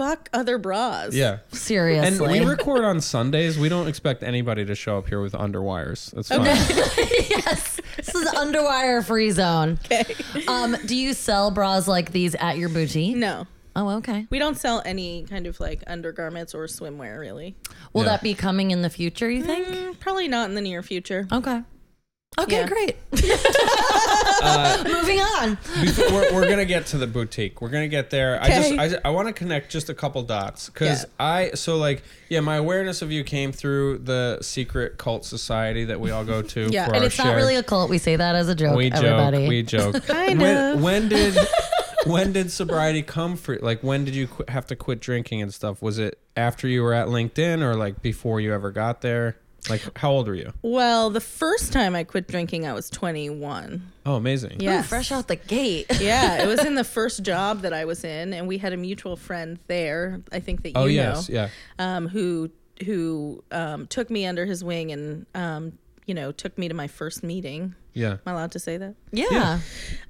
fuck other bras. yeah. Seriously. And we record on Sundays. We don't expect anybody to show up here with underwires. That's fine. yes. This is underwire free zone. Okay. Um, do you sell bras like these at your boutique? No. Oh, okay. We don't sell any kind of like undergarments or swimwear really. Will Yeah. that be coming in the future, you think? Mm, probably not in the near future. Okay. Okay, Yeah. great. Uh, Moving on. Before, we're, we're gonna get to the boutique. We're gonna get there. I just I, I want to connect just a couple dots because Yeah. I so like yeah my awareness of you came through the secret cult society that we all go to. Yeah, And it's not really a cult. We say that as a joke, we everybody. joke. We joke. Kind when, of. when did when did sobriety come for? Like when did you qu- have to quit drinking and stuff? Was it after you were at LinkedIn or like before you ever got there? Like how old were you? Well, the first time I quit drinking, I was 21. Oh, amazing. Yeah. Ooh, fresh out the gate. yeah, it was in the first job that I was in, and we had a mutual friend there. I think that you Oh know, yes, yeah. um, who who um, took me under his wing and um, you know took me to my first meeting. Yeah. Am I allowed to say that? Yeah.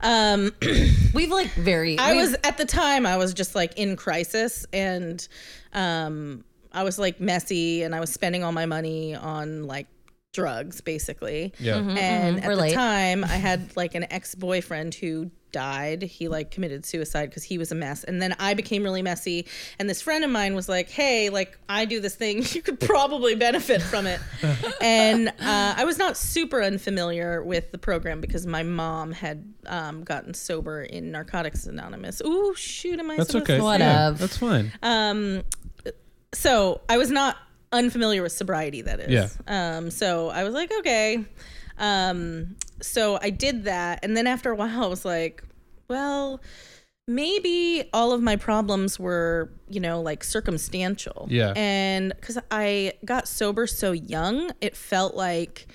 Um, We've like very. I we've- was at the time I was just like in crisis and um I was like messy and I was spending all my money on like drugs basically. Yeah. And mhm, at relate. the time I had like an ex-boyfriend who died. He like committed suicide because he was a mess. And then I became really messy. And this friend of mine was like, Hey, like I do this thing. You could probably benefit from it. and uh, I was not super unfamiliar with the program because my mom had um, gotten sober in Narcotics Anonymous. Ooh, shoot, am I That's supposed okay. to What say- Yeah, that's fine. um so i was not unfamiliar with sobriety that is Yeah. um so i was like okay um so i did that and then after a while i was like well maybe all of my problems were you know like circumstantial Yeah. and because i got sober so young it felt like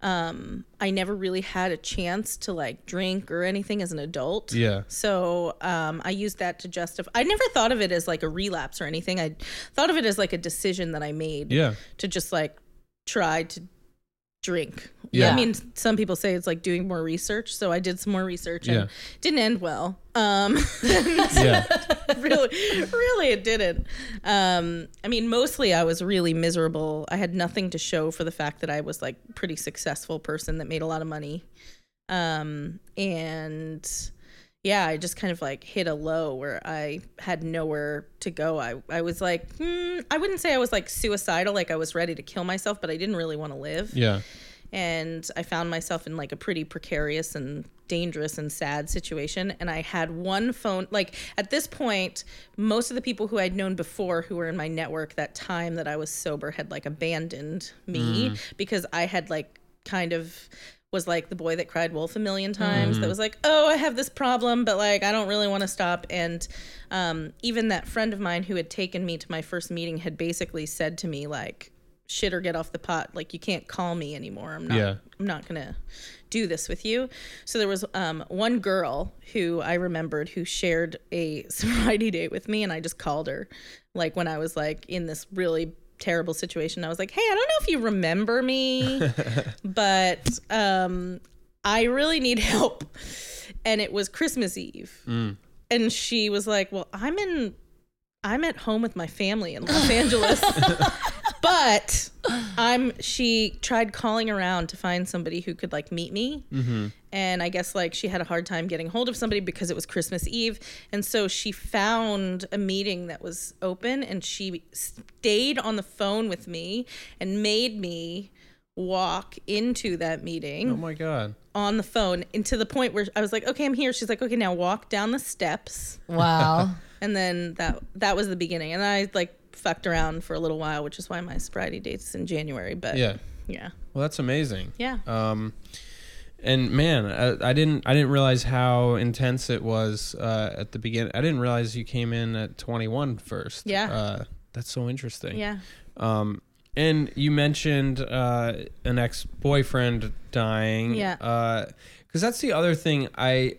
um i never really had a chance to like drink or anything as an adult Yeah. so um, I used that to justify. I never thought of it as like a relapse or anything. I thought of it as like a decision that I made Yeah. to just like try to drink. Yeah. I mean, some people say it's like doing more research. So I did some more research and Yeah. didn't end well. Um, Yeah. really, really, it didn't. Um, I mean, mostly I was really miserable. I had nothing to show for the fact that I was like pretty successful person that made a lot of money. Um, and yeah, I just kind of like hit a low where I had nowhere to go. I, I was like, hmm, I wouldn't say I was like suicidal, like I was ready to kill myself, but I didn't really want to live Yeah. And I found myself in like a pretty precarious and dangerous and sad situation. And I had one phone, like at this point, most of the people who I'd known before who were in my network that time that I was sober had like abandoned me because I had like kind of was like the boy that cried wolf a million times that was like oh i have this problem but like i don't really want to stop and um, even that friend of mine who had taken me to my first meeting had basically said to me like shit or get off the pot. Like you can't call me anymore. I'm not Yeah. i'm not gonna do this with you. So there was um, one girl who i remembered who shared a sobriety date with me and i just called her like when i was like in this really terrible situation. I was like hey i don't know if you remember me but um i really need help. And it was christmas eve. And she was like well i'm in i'm at home with my family in los angeles but but I'm she tried calling around to find somebody who could like meet me. Mm-hmm. And I guess like she had a hard time getting hold of somebody because it was Christmas Eve. And so she found a meeting that was open and she stayed on the phone with me and made me walk into that meeting Oh my god. on the phone and to the point where I was like, okay, I'm here. She's like, okay, now walk down the steps. Wow. And then that that was the beginning. And I like fucked around for a little while, which is why my sobriety date's in January. But Yeah. yeah. Well, that's amazing. Yeah. Um, and man, I, I didn't I didn't realize how intense it was uh, at the beginning. I didn't realize you came in at 21 first. Yeah. Uh, that's so interesting. Yeah. Um, and you mentioned uh, an ex boyfriend dying. Yeah. Because that's the other thing I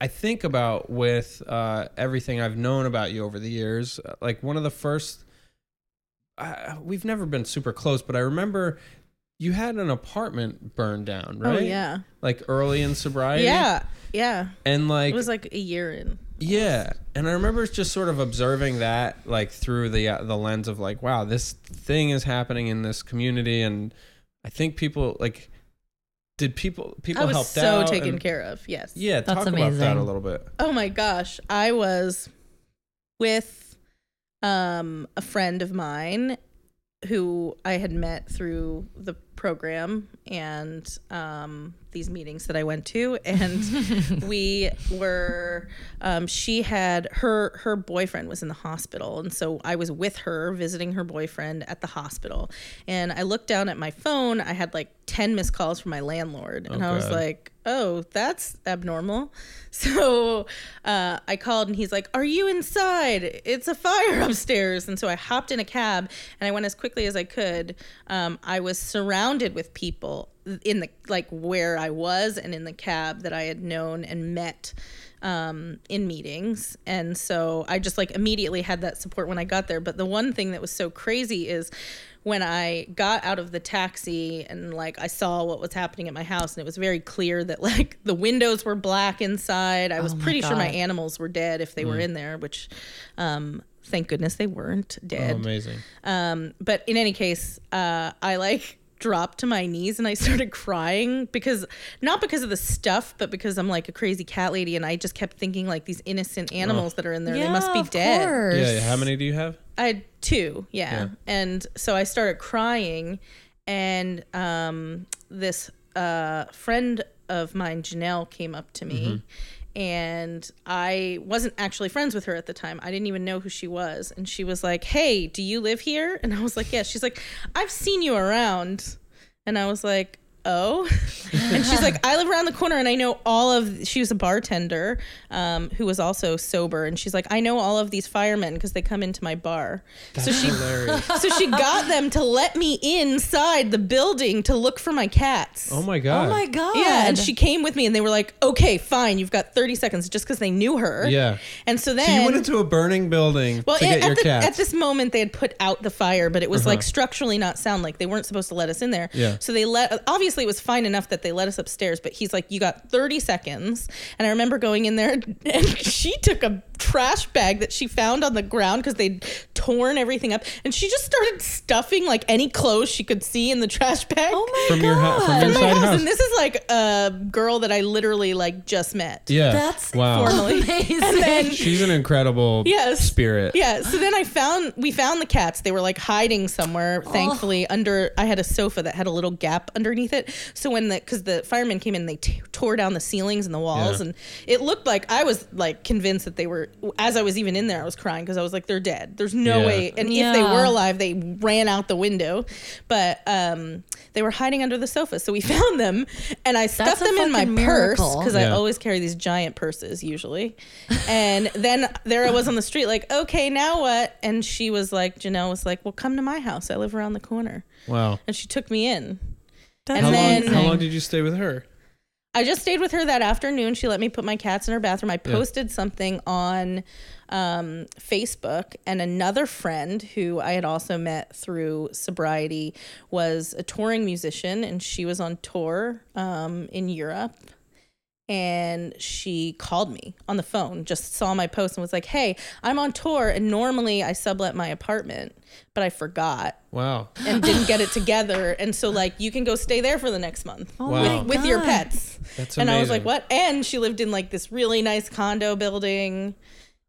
I think about with uh, everything I've known about you over the years. Like one of the first, uh, we've never been super close, but I remember you had an apartment burned down, right? Oh yeah. Like early in sobriety. Yeah. Yeah. And like It was like a year in. yeah, and I remember just sort of observing that, like through the uh, the lens of like, wow, this thing is happening in this community, and I think people like, did people people I was helped so out taken and- care of. Yes. Yeah, That's talk about that a little bit. Oh my gosh. I was with um a friend of mine who I had met through the program and um these meetings that I went to and we were um she had her her boyfriend was in the hospital and so I was with her visiting her boyfriend at the hospital. And I looked down at my phone I had like 10 missed calls from my landlord and Oh, I was God. like oh that's abnormal. So uh, I called and he's like are you inside? It's a fire upstairs. And so I hopped in a cab and I went as quickly as I could. Um, I was surrounded with people in the like where I was and in the cab that I had known and met um, in meetings. And so I just like immediately had that support when I got there. But the one thing that was so crazy is when I got out of the taxi and like I saw what was happening at my house and it was very clear that like the windows were black inside. I was Oh pretty sure my animals were dead if they were in there, which um thank goodness they weren't Oh, dead. amazing. Um, but in any case, uh, I like dropped to my knees and I started crying because not because of the stuff, but because I'm like a crazy cat lady and I just kept thinking like these innocent animals that are in there, they must be of dead. course. Yeah, yeah. How many do you have? I had two, yeah. Yeah. And so I started crying, and um, this uh, friend of mine, Janelle, came up to me. And I wasn't actually friends with her at the time. I didn't even know who she was. And she was like, Hey, do you live here? And I was like, Yes. She's like, I've seen you around. And I was like, Oh. and she's like, I live around the corner and I know all of she was a bartender um, who was also sober. And she's like, I know all of these firemen because they come into my bar. so she Hilarious. so she got them to let me inside the building to look for my cats. Oh my god. Oh my god. Yeah, and she came with me, and they were like, "Okay, fine, you've got 30 seconds," just because they knew her. Yeah. And so then, So you went into a burning building well, to at, get your the, cats. at this moment, they had put out the fire, but it was like structurally not sound. Like they weren't supposed to let us in there. Yeah. So they let. Obviously, it was fine enough that they let us upstairs. But he's like, "You got 30 seconds." And I remember going in there, and she took a trash bag that she found on the ground because they'd torn everything up, and she just started stuffing like any clothes she could see in the trash bag. Oh my from your ha- from god. your my house, house. and this is like a girl that I literally like just met. yeah. That's wow. Formally. amazing. And then She's an incredible Yes. spirit. Yeah. So then I found we found the cats. They were like hiding somewhere. Thankfully, oh. under I had a sofa that had a little gap underneath it. So when the because the firemen came in, they t- tore down the ceilings and the walls, Yeah. and it looked like I was like convinced that they were. As I was even in there, I was crying because I was like, they're dead. There's no Yeah. way. And if they were alive, they ran out the window. But um, they were hiding under the sofa. So we found them, and I stuffed a them in my fucking purse miracle. because I always carry these giant purses usually. And then there I was on the street, like, okay, now what? And she was like, Janelle was like, well, come to my house. I live around the corner. Wow. And she took me in. That's And How then- long, how long did you stay with her? I just stayed with her that afternoon. She let me put my cats in her bathroom. I posted something on um, Facebook, and another friend who I had also met through sobriety was a touring musician, and she was on tour um, in Europe. And she called me on the phone, just saw my post and was like, Hey, I'm on tour. And normally I sublet my apartment, but I forgot Wow. and didn't get it together. And so, like, you can go stay there for the next month Oh Wow. my with your pets. That's and I was like. What? And she lived in like this really nice condo building.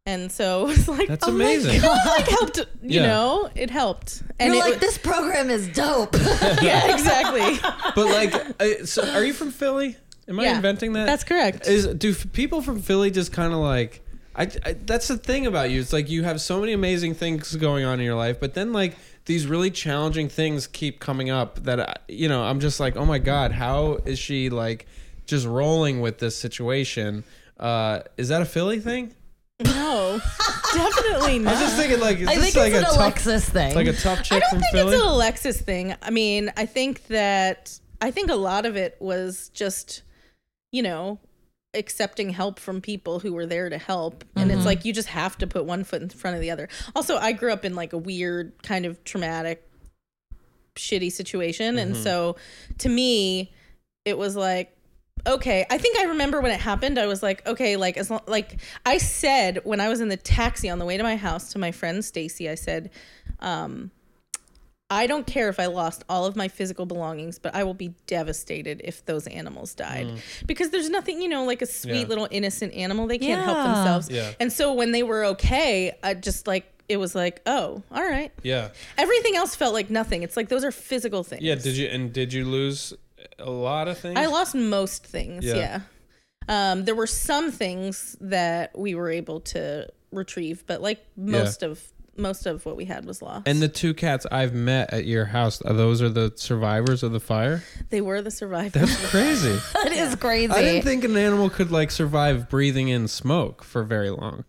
And so it was like, That's oh my amazing. God, like helped, you Yeah. know, it helped. And You're it like, wa- this program is dope. yeah, exactly. But like, uh, so are you from Philly? Am I Yeah, inventing that? That's correct. Is do f- people from Philly just kind of like? I, I that's the thing about you. It's like you have so many amazing things going on in your life, but then like these really challenging things keep coming up that I, you know I'm just like, oh my god, how is she like just rolling with this situation? Uh, is that a Philly thing? No, definitely not. I was not. just thinking like, is I this think like it's a an tough, Alexis thing. like a tough I chick don't from think Philly? it's an Alexis thing. I mean, I think that I think a lot of it was just, you know, accepting help from people who were there to help. And Mm-hmm. it's like you just have to put one foot in front of the other. Also, I grew up in like a weird kind of traumatic shitty situation and Mm-hmm. so to me it was like okay i think i remember when it happened i was like okay like as long like i said when i was in the taxi on the way to my house to my friend stacy i said um i don't care if i lost all of my physical belongings but i will be devastated if those animals died because there's nothing you know like a sweet Mm. Yeah. little innocent animal they can't help themselves Yeah. and so when they were okay i just like it was like oh all right yeah, Everything else felt like nothing. It's like those are physical things. yeah. Did you and did you lose a lot of things? I lost most things. Yeah. Yeah. Um, there were some things that we were able to retrieve, but like most of most of what we had was lost. And the two cats I've met at your house, are those are the survivors of the fire? they were the survivors. That's crazy. that is crazy. I didn't think an animal could like survive breathing in smoke for very long.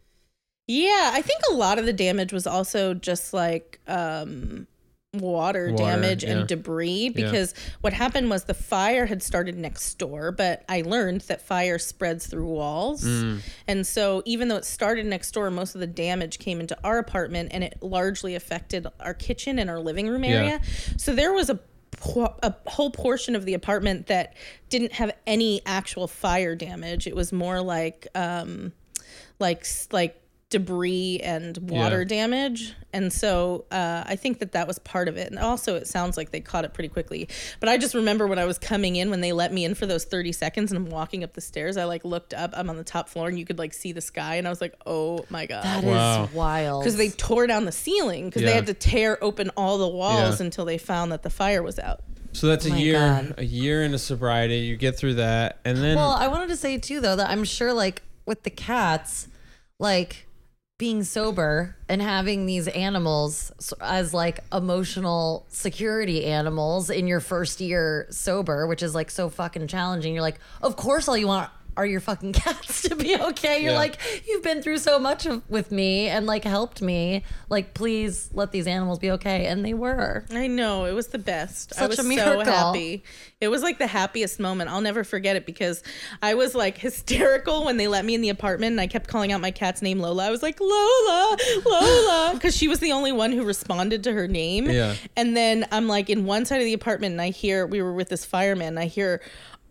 yeah, I think a lot of the damage was also just like um, water, Water, damage yeah. and debris because what happened was the fire had started next door, but I learned that fire spreads through walls. Mm. And so even though it started next door, most of the damage came into our apartment and it largely affected our kitchen and our living room area. So there was a a whole portion of the apartment that didn't have any actual fire damage. It was more like um like like debris and water Yeah. damage and so uh, i think that that was part of it and also it sounds like they caught it pretty quickly but i just remember when i was coming in when they let me in for those 30 seconds and i'm walking up the stairs i like looked up i'm on the top floor and you could like see the sky and i was like oh my god That is Wow. wild. because they tore down the ceiling because Yeah. they had to tear open all the walls Yeah. until they found that the fire was out So that's a Oh a year, God. a year into sobriety. You get through that, and then Well, I wanted to say too, though, that I'm sure, like with the cats, like being sober and having these animals as like emotional security animals in your first year sober, which is like so fucking challenging. You're like, of course, all you want are your fucking cats to be okay. You're Yeah. like, you've been through so much of, with me and like helped me. Like, please let these animals be okay. And they were. I know it was the best. I Such was a so happy. It was like the happiest moment. I'll never forget it because I was like hysterical when they let me in the apartment and I kept calling out my cat's name Lola. I was like Lola, Lola, because she was the only one who responded to her name. Yeah. And then I'm like in one side of the apartment and I hear we were with this fireman. And I hear.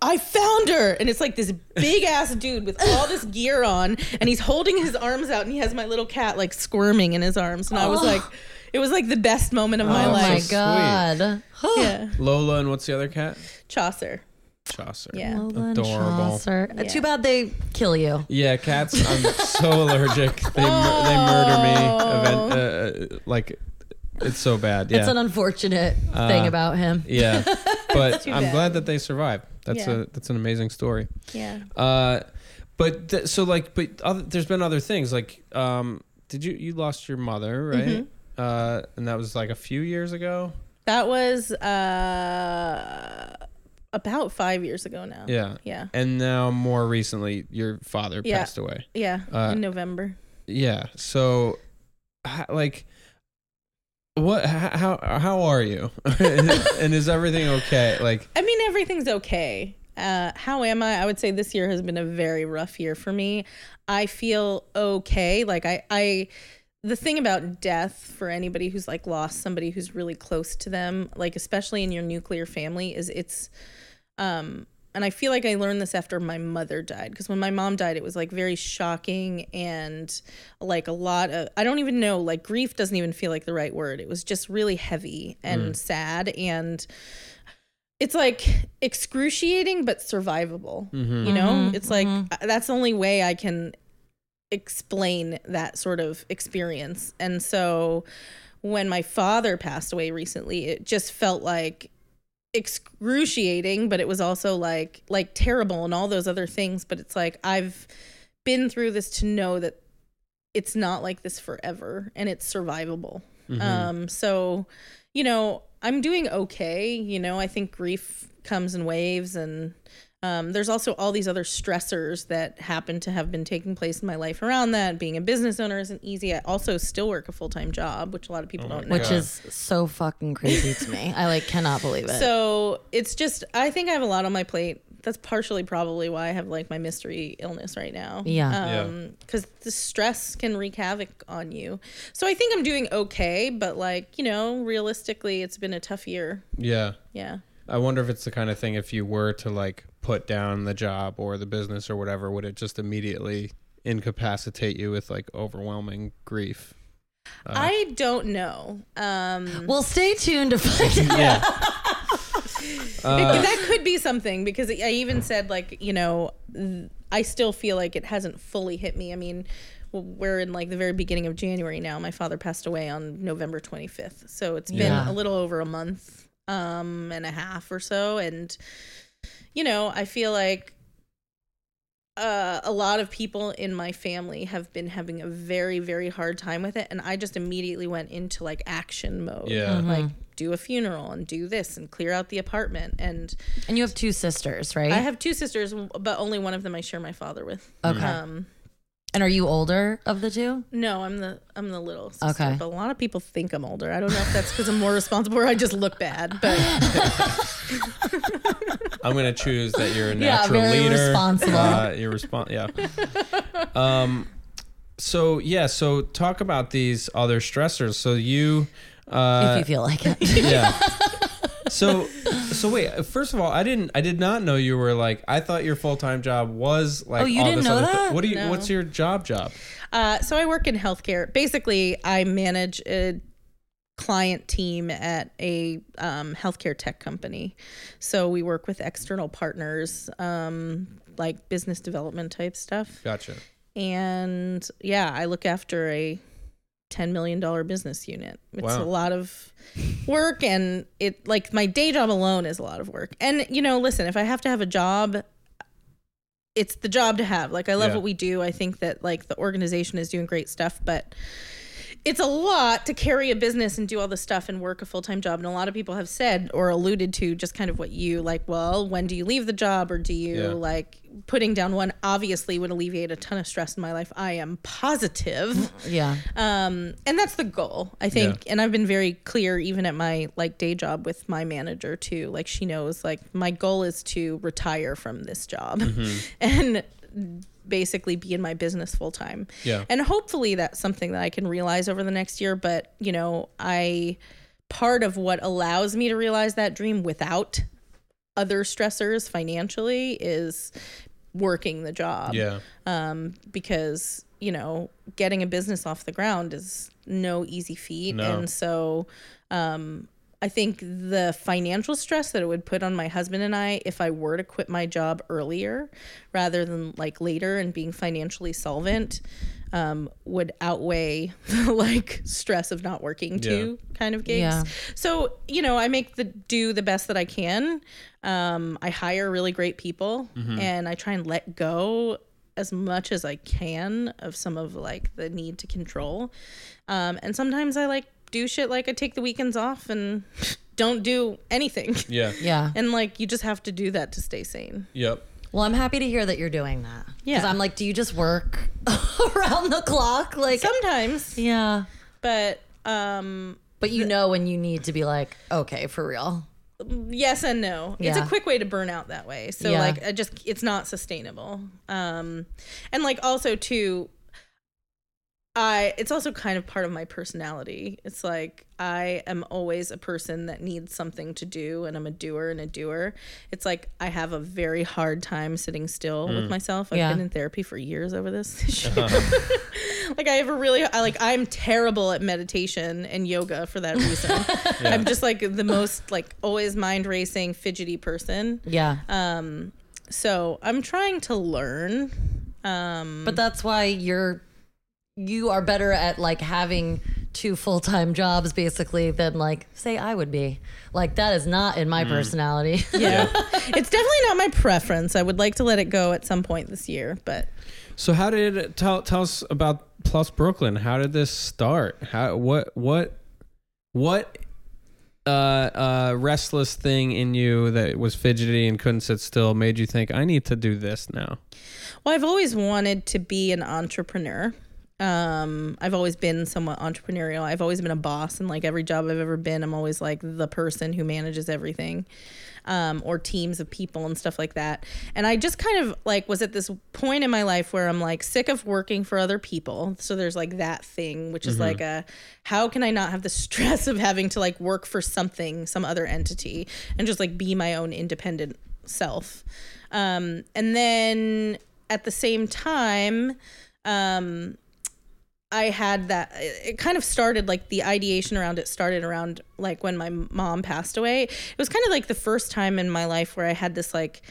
I found her, and it's like this big ass dude with all this gear on, and he's holding his arms out, and he has my little cat like squirming in his arms, and I was Oh. like, it was like the best moment of my Oh Oh my my life. God. Yeah. Lola and what's the other cat? Chaucer. Chaucer. Yeah. Lola and Adorable. Chaucer. Uh, Yeah. Too bad they kill you. Yeah, cats. I'm so allergic. They mur- they murder me. Event, uh, uh, like it's so bad. Yeah. It's an unfortunate thing Uh, about him. yeah. But I'm bad. glad that they survived. That's Yeah. a that's an amazing story. Yeah. Uh, but th- so like, but other, there's been other things like, um, did you you lost your mother right? Mm-hmm. Uh, and that was like a few years ago. That was uh about five years ago now. Yeah. Yeah. And now more recently, your father Yeah. passed away. Yeah. Uh, in November. Yeah. So, like, what? How how are you? and is everything okay? Like, I mean, everything's okay. Uh, how am I? I would say this year has been a very rough year for me. I feel okay. Like I, I, the thing about death for anybody who's like lost somebody who's really close to them, like especially in your nuclear family, is it's, um, and I feel like I learned this after my mother died because when my mom died, it was like very shocking and like a lot of I don't even know like grief doesn't even feel like the right word. It was just really heavy and mm. sad and it's like excruciating but survivable. Mm-hmm. You know, mm-hmm, it's like uh, that's the only way I can explain that sort of experience. And so when my father passed away recently, it just felt like excruciating, but it was also like like terrible and all those other things, but it's like I've been through this to know that it's not like this forever and it's survivable. Um so, you know, I'm doing okay, you know, I think grief comes in waves and um, there's also all these other stressors that happen to have been taking place in my life around that. Being a business owner isn't easy. I also still work a full time job, which a lot of people don't know. Which is so fucking crazy to me. I like cannot believe it. So it's just, I think I have a lot on my plate. That's partially probably why I have like my mystery illness right now. Yeah. Yeah. Um, because the stress can wreak havoc on you. So I think I'm doing okay, but like, you know, realistically, it's been a tough year. Yeah. Yeah. I wonder if it's the kind of thing if you were to like put down the job or the business or whatever, would it just immediately incapacitate you with like overwhelming grief? I don't know. Um, well, stay tuned to find out. Yeah. It- that could be something because I even said like you know I still feel like it hasn't fully hit me. I mean, we're in like the very beginning of January now. My father passed away on November 25th, so it's been Yeah. a little over a month um and a half or so, and you know I feel like. Uh, a lot of people in my family have been having a very, very hard time with it, and I just immediately went into like action mode. Yeah. like do a funeral and do this and clear out the apartment and And you have two sisters, right? I have two sisters, but only one of them I share my father with. Okay. Um, and are you older of the two? no, I'm the I'm the little sister. Okay. But a lot of people think I'm older. I don't know if that's because I'm more responsible or I just look bad. But I'm gonna choose that you're a natural Yeah, natural very leader. responsible. Uh, you're respon Yeah. Um. So yeah. So talk about these other stressors. So you. Uh, if you feel like it. yeah. So so wait. First of all, I didn't. I did not know you were like. I thought your full time job was like. Oh, you all didn't this know other thi- that? what do you? No. What's your job? Job. uh, so I work in healthcare. Basically, I manage a client team at a um, healthcare tech company. So we work with external partners, um, like business development type stuff. Gotcha. and yeah, I look after a ten million dollar business unit. It's Wow. a lot of work, and it like my day job alone is a lot of work. And you know, listen, if I have to have a job, it's the job to have. Like I love Yeah. what we do. I think that like the organization is doing great stuff, but it's a lot to carry a business and do all this stuff and work a full-time job. And a lot of people have said or alluded to just kind of what you like well when do you leave the job? Or do you Yeah. like putting down one obviously would alleviate a ton of stress in my life. I am positive. Yeah. um and that's the goal i think. And i've been very clear even at my like day job with my manager too. Like she knows like my goal is to retire from this job. And basically be in my business full time Yeah. and hopefully that's something that i can realize over the next year but you know i part of what allows me to realize that dream without other stressors financially is working the job Yeah. um, because you know getting a business off the ground is no easy feat No. and so um, i think the financial stress that it would put on my husband and i if i were to quit my job earlier rather than like later and being financially solvent um, would outweigh the like stress of not working two kind of gigs. Yeah. so you know i make the do the best that i can. Um, i hire really great people and i try and let go as much as i can of some of like the need to control. Um, and sometimes i like do shit like i take the weekends off and don't do anything Yeah. Yeah. and like you just have to do that to stay sane Yep. Well, I'm happy to hear that you're doing that. Yeah. Because Yeah. I'm like, do you just work around the clock? Like, sometimes yeah. but um But you know when you need to be like, okay, for real. yes and no it's a quick way to burn out that way so Yeah. like I just it's not sustainable um and like also too I it's also kind of part of my personality. It's like I am always a person that needs something to do and I'm a doer and a doer. It's like I have a very hard time sitting still with myself. I've Yeah. been in therapy for years over this issue. like I have a really I like I'm terrible at meditation and yoga for that reason. I'm just like the most like always mind racing fidgety person. Yeah. Um so I'm trying to learn. Um But that's why you're you are better at like having two full time jobs basically than like say I would be. Like that is not in my personality. Yeah. it's definitely not my preference. I would like to let it go at some point this year, but So how did it, tell tell us about Plus Brooklyn? How did this start? How what what what uh uh restless thing in you that was fidgety and couldn't sit still made you think I need to do this now? well, I've always wanted to be an entrepreneur. Um, I've always been somewhat entrepreneurial. I've always been a boss and like every job I've ever been, I'm always like the person who manages everything. Um, or teams of people and stuff like that. And I just kind of like was at this point in my life where I'm like sick of working for other people. So there's like that thing, which is like a how can I not have the stress of having to like work for something, some other entity, and just like be my own independent self. Um, and then at the same time, um, I had that. It kind of started like the ideation around it started around like when my mom passed away. It was kind of like the first time in my life where I had this like,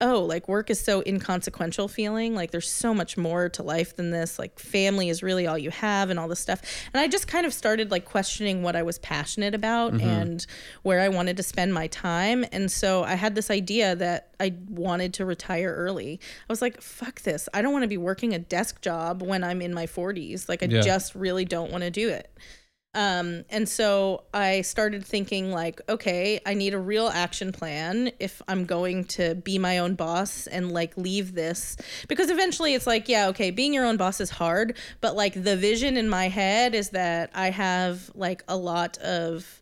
oh, like work is so inconsequential feeling. Like there's so much more to life than this. Like family is really all you have and all this stuff. And I just kind of started like questioning what I was passionate about mm-hmm. and where I wanted to spend my time. And so I had this idea that I wanted to retire early. I was like, fuck this. I don't want to be working a desk job when I'm in my 40s. Like I Yeah. just really don't want to do it. Um, and so I started thinking like, okay, I need a real action plan if I'm going to be my own boss and like leave this. Because eventually it's like, yeah, okay, being your own boss is hard, but like the vision in my head is that I have like a lot of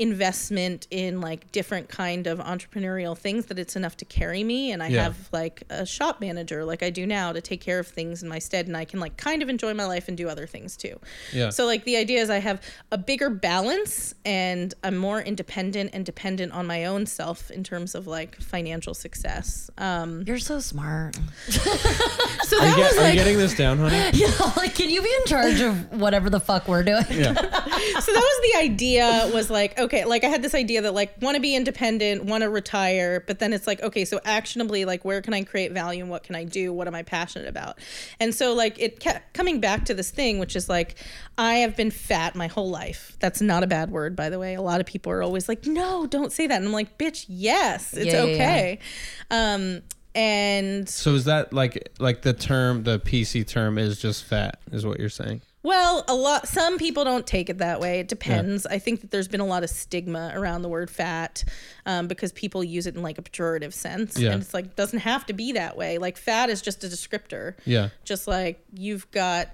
investment in like different kind of entrepreneurial things that it's enough to carry me and I Yeah. have like a shop manager like I do now to take care of things in my stead and I can like kind of enjoy my life and do other things too. Yeah. So like the idea is I have a bigger balance and I'm more independent and dependent on my own self in terms of like financial success. Um You're so smart. so Are you, that get- was are you getting this down, honey? Yeah, like can you be in charge of whatever the fuck we're doing? Yeah. so that was the idea was like okay like i had this idea that like want to be independent want to retire but then it's like okay so actionably like where can i create value and what can i do? What am i passionate about? And so like it kept coming back to this thing which is like i have been fat my whole life. That's not a bad word by the way. A lot of people are always like no don't say that. And i'm like bitch yes it's Yeah, yeah, yeah. okay. Um and So is that like like the term the PC term is just fat is what you're saying? Well, a lot. Some people don't take it that way. It depends. I think that there's been a lot of stigma around the word fat um, because people use it in like a pejorative sense, Yeah. and it's like doesn't have to be that way. Like fat is just a descriptor. Yeah. Just like you've got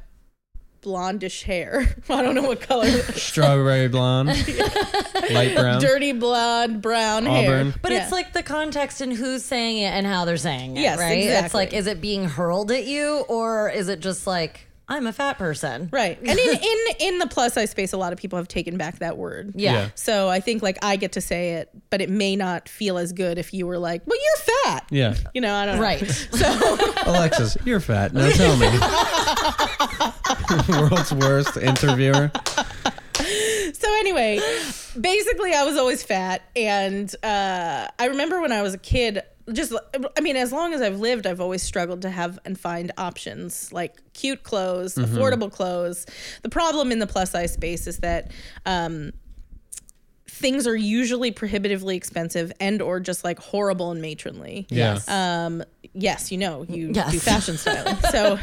blondish hair. I don't know what color. Strawberry blonde, light brown, Dirty blonde, brown Auburn. hair. But Yeah. it's like the context and who's saying it and how they're saying it, Yes, right? It's like, is it being hurled at you or is it just like, I'm a fat person? right. And in in in the plus size space, a lot of people have taken back that word. Yeah. Yeah. So I think like I get to say it, but it may not feel as good if you were like, "Well, you're fat." Yeah. You know, I don't know. Right. So Alexis, you're fat. Now tell me. World's worst interviewer. so anyway, basically, I was always fat, and uh, I remember when I was a kid. Just, I mean, as long as I've lived, I've always struggled to have and find options like cute clothes, affordable clothes. The problem in the plus size space is that um, things are usually prohibitively expensive and or just like horrible and matronly. yes Um, yes, you know, you Yes. do fashion styling. so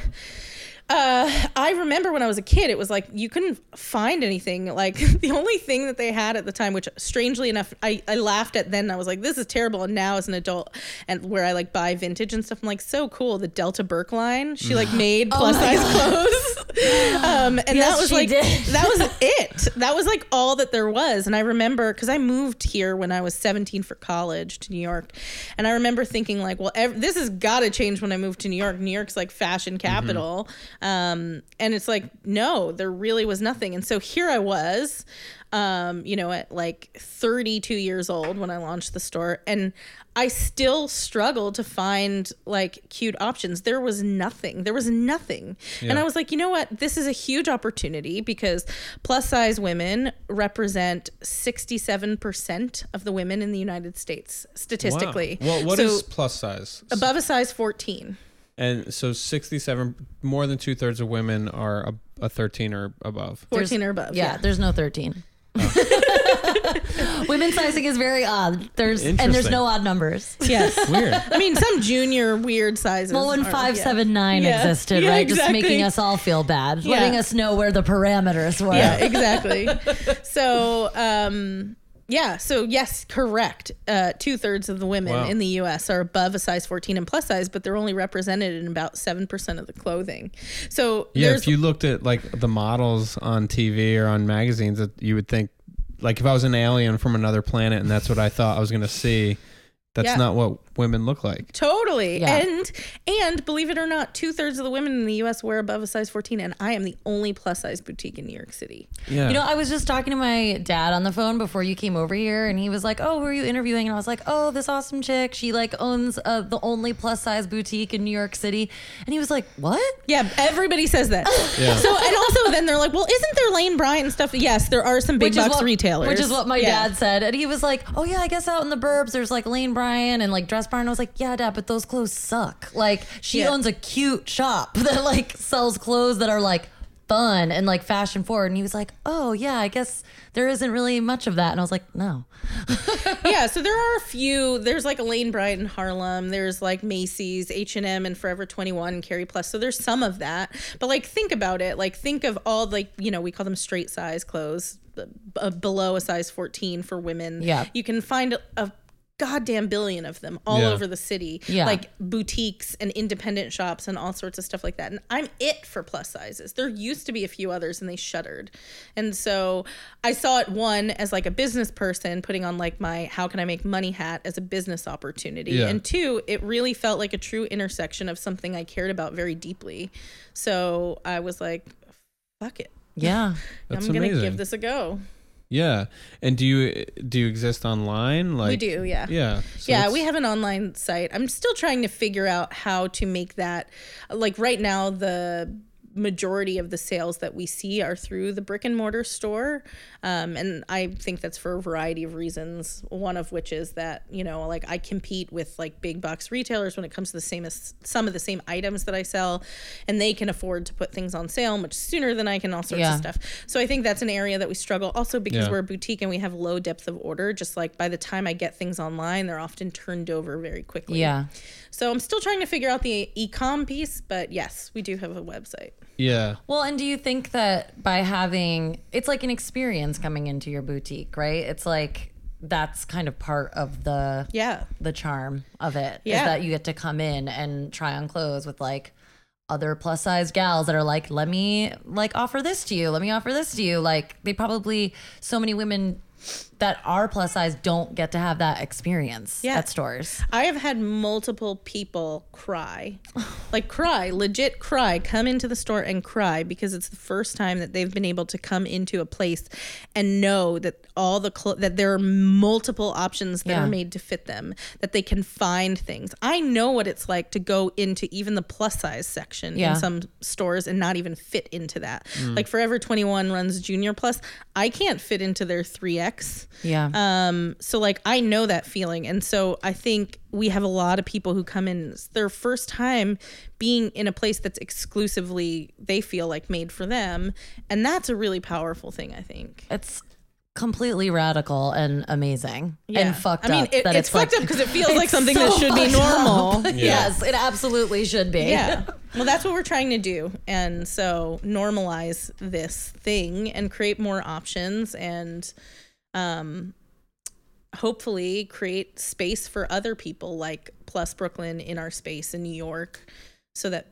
uh, I remember when I was a kid, it was like you couldn't find anything. Like the only thing that they had at the time, which strangely enough, I, I laughed at then. I was like, this is terrible. And now as an adult, and where I like buy vintage and stuff, I'm like, so cool. The Delta Burke line, she like made plus size clothes. Um, and Yes, that was she like did. that was it. That was like all that there was. And I remember because I moved here when I was 17 for college to New York, and I remember thinking like, well, ev- this has got to change when I move to New York. New York's like fashion capital, um, and it's like no, there really was nothing. And so here I was, um, you know, at like 32 years old when I launched the store, and I still struggle to find like cute options. There was nothing. There was nothing. And I was like, you know what? This is a huge opportunity because plus size women represent 67% of the women in the United States statistically. Wow. Well, what so is plus size? above a size 14? And so 67, more than two thirds of women are a, a 13 or above. 14 or above. Yeah, there's no 13. Women's sizing is very odd. There's and there's Interesting. no odd numbers. Yes. Weird. I mean, some junior weird sizes. Well, when are- five yeah. seven nine Yeah. existed, Yeah, right, just making us all feel bad, Yeah. letting us know where the parameters were. yeah exactly so um yeah so yes correct uh two-thirds of the women Wow. in the us are above a size 14 and plus size but they're only represented in about 7% of the clothing so Yeah, if you looked at like the models on TV or on magazines, that you would think, like, if I was an alien from another planet and that's what I thought I was going to see, that's Yeah. not what women look like. Totally. Yeah. And and believe it or not, two thirds of the women in the US wear above a size 14, and I am the only plus size boutique in New York City. Yeah. You know, I was just talking to my dad on the phone before you came over here, and he was like, "Oh, who are you interviewing?" And I was like, "Oh, this awesome chick. She like owns uh, the only plus size boutique in New York City." And he was like, "What?" Yeah, everybody says that. Yeah. So and also then they're like, well, isn't there Lane Bryant and stuff? Yes, there are some big Which box what- retailers. Which is what my Yeah. dad said. And he was like, Oh, yeah, I guess out in the burbs, there's like Lane Bryant and like Dress Barn. I was like, Yeah, dad, but those clothes suck. Like, she Yeah. owns a cute shop that like sells clothes that are like fun and like fashion forward. And he was like, Oh, yeah, I guess there isn't really much of that. And I was like, No. yeah, so there are a few. There's like a Lane Bryant in Harlem. There's like Macy's, H and M, and Forever 21, Carry Plus. So there's some of that. But like, think about it. Like, think of all like you know we call them straight size clothes, b- below a size 14 for women. Yeah. you can find a goddamn billion of them all Yeah. over the city. Yeah. like boutiques and independent shops and all sorts of stuff like that. And I'm it for plus sizes. There used to be a few others and they shuttered. And so I saw it one as like a business person putting on like my how can I make money hat as a business opportunity. Yeah. And two, it really felt like a true intersection of something I cared about very deeply. So I was like, fuck it. Yeah. I'm gonna amazing. give this a go. Yeah. And do you do you exist online? Like we do, yeah. Yeah. So yeah, we have an online site. I'm still trying to figure out how to make that like right now the majority of the sales that we see are through the brick and mortar store um, and i think that's for a variety of reasons one of which is that you know like i compete with like big box retailers when it comes to the same as some of the same items that i sell and they can afford to put things on sale much sooner than i can all sorts Yeah. of stuff so i think that's an area that we struggle also because Yeah. we're a boutique and we have low depth of order just like by the time i get things online they're often turned over very quickly Yeah. so i'm still trying to figure out the e-com piece but yes we do have a website Yeah. Well, and do you think that by having it's like an experience coming into your boutique, right? It's like that's kind of part of the yeah the charm of it Yeah. that you get to come in and try on clothes with like other plus size gals that are like, let me like offer this to you, let me offer this to you. Like they probably so many women that are plus size don't get to have that experience Yeah. at stores. I have had multiple people cry, like cry, legit cry, come into the store and cry because it's the first time that they've been able to come into a place and know that all the clo- that there are multiple options that Yeah. are made to fit them, that they can find things. I know what it's like to go into even the plus size section Yeah. in some stores and not even fit into that. Mm. Like Forever 21 runs Junior Plus. I can't fit into their 3X. Yeah. Um, so like I know that feeling. And so I think we have a lot of people who come in it's their first time being in a place that's exclusively they feel like made for them. And that's a really powerful thing, I think. it's completely radical and amazing and fucked I mean, it, that it's, it's, like, fucked up because it feels like something so that should be fucked up. normal. Yes, it absolutely should be. yeah. Well, that's what we're trying to do. And so normalize this thing and create more options and um hopefully create space for other people like Plus Brooklyn in our space in New York so that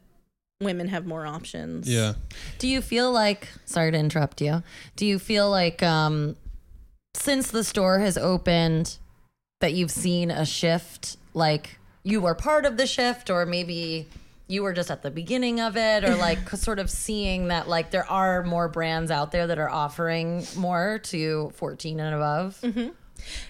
women have more options. Yeah. Do you feel like sorry to interrupt you? Do you feel like um since the store has opened that you've seen a shift like you were part of the shift or maybe you were just at the beginning of it or like sort of seeing that like there are more brands out there that are offering more to 14 and above. Mm-hmm.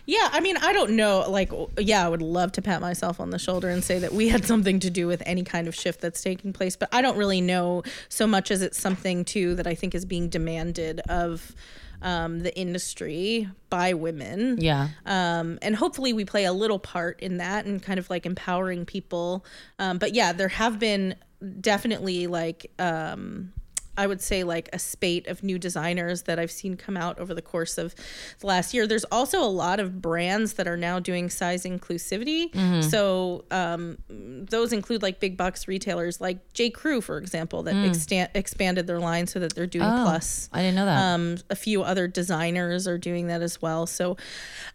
Yeah, I mean, I don't know. Like, yeah, I would love to pat myself on the shoulder and say that we had something to do with any kind of shift that's taking place, but I don't really know so much as it's something too that I think is being demanded of um, the industry by women. Yeah. Um, and hopefully we play a little part in that and kind of like empowering people. Um, but yeah, there have been definitely like um, I would say like a spate of new designers that I've seen come out over the course of the last year. There's also a lot of brands that are now doing size inclusivity. So um, those include like big box retailers like J. Crew, for example, that extan- expanded their line so that they're doing Oh, plus. I didn't know that. Um, a few other designers are doing that as well. So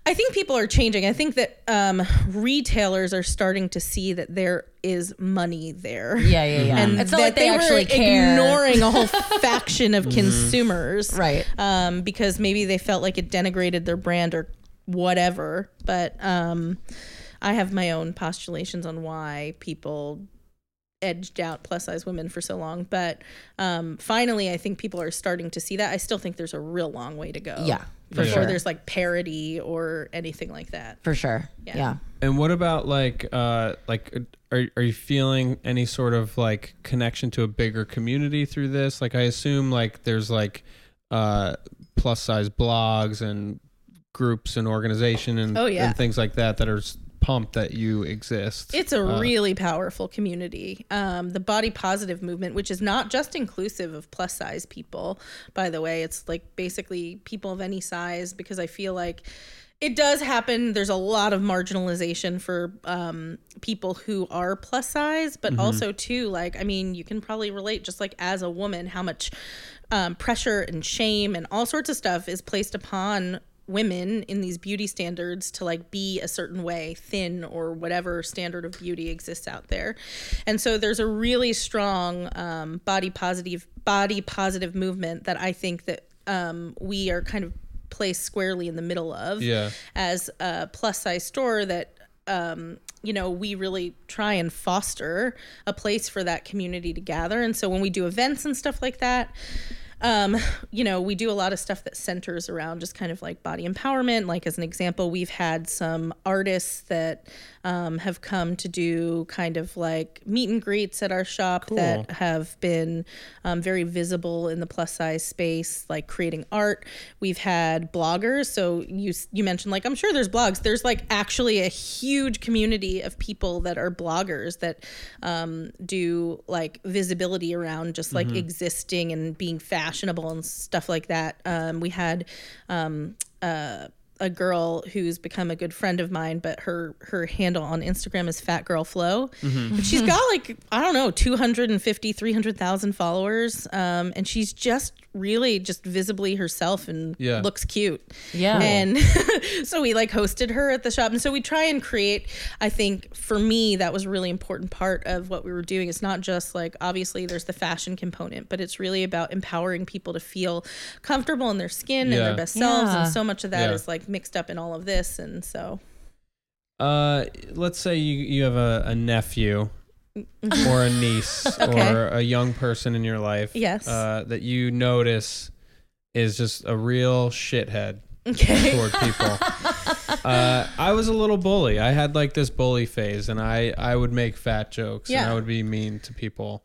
I think people are changing. I think that um, retailers are starting to see that there is money there. yeah, yeah, yeah. And it's not like they, were actually care. ignoring a whole faction of consumers, Right. Um, because maybe they felt like it denigrated their brand or whatever. But um, I have my own postulations on why people edged out plus size women for so long. But um, finally, I think people are starting to see that. I still think there's a real long way to go. Yeah, for before sure. there's like parity or anything like that. For sure. Yeah. yeah. And what about like uh like are are you feeling any sort of like connection to a bigger community through this? Like I assume like there's like uh plus size blogs and groups and organization and, Oh, yeah. and things like that that are pumped that you exist. It's a Uh, really powerful community. Um, the body positive movement, which is not just inclusive of plus size people, by the way, it's like basically people of any size because I feel like it does happen. There's a lot of marginalization for um, people who are plus size, but also too, like I mean, you can probably relate just like as a woman how much um, pressure and shame and all sorts of stuff is placed upon women in these beauty standards to like be a certain way thin or whatever standard of beauty exists out there and so there's a really strong um, body positive body positive movement that i think that um, we are kind of placed squarely in the middle of Yeah. as a plus size store that um, you know we really try and foster a place for that community to gather and so when we do events and stuff like that um, you know, we do a lot of stuff that centers around just kind of like body empowerment. Like, as an example, we've had some artists that um, have come to do kind of like meet and greets at our shop that have been um, very visible in the plus size space, like creating art. We've had bloggers. So, you, you mentioned, like, I'm sure there's blogs. There's like actually a huge community of people that are bloggers that um, do like visibility around just like existing and being fashionable and stuff like that. Um, we had um, uh, a girl who's become a good friend of mine, but her her handle on Instagram is Fat Girl Flow. But she's got like I don't know 250 300,000 followers um, and she's just really just visibly herself and Yeah. looks cute. Yeah. And so we like hosted her at the shop. And so we try and create, I think for me, that was a really important part of what we were doing. It's not just like, obviously, there's the fashion component, but it's really about empowering people to feel comfortable in their skin and their best selves. Yeah. And so much of that is Yeah. like mixed up in all of this. And so, Uh, let's say you you have a, a nephew or a niece Okay. or a young person in your life. Yes. Uh, that you notice is just a real shithead okay. toward people. uh, I was a little bully. I had like this bully phase, and I I would make fat jokes and I would be mean to people.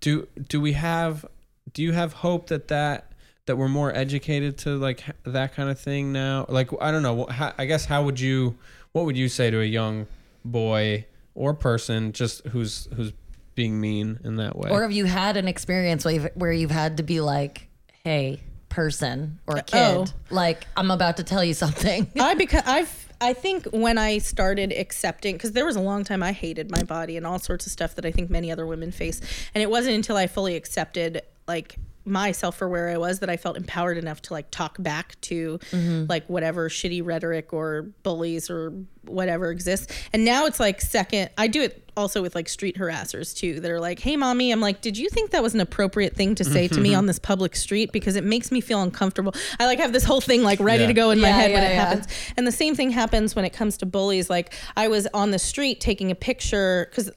Do do we have? Do you have hope that that that we're more educated to like that kind of thing now? Like I don't know. How, I guess how would you? What would you say to a young boy or person just who's who's being mean in that way? Or have you had an experience where you've, where you've had to be like, hey, person or uh, kid, Oh. like, I'm about to tell you something. I because I've I think when I started accepting because there was a long time I hated my body and all sorts of stuff that I think many other women face, and it wasn't until I fully accepted like myself for where I was that I felt empowered enough to like talk back to mm-hmm. like whatever shitty rhetoric or bullies or whatever exists. And now it's like second I do it also with like street harassers too that are like, "Hey, mommy," I'm like, "Did you think that was an appropriate thing to say to me mm-hmm. on this public street? Because it makes me feel uncomfortable." I like have this whole thing like ready Yeah. to go in my Yeah, head when yeah, it happens. And the same thing happens when it comes to bullies. Like I was on the street taking a picture because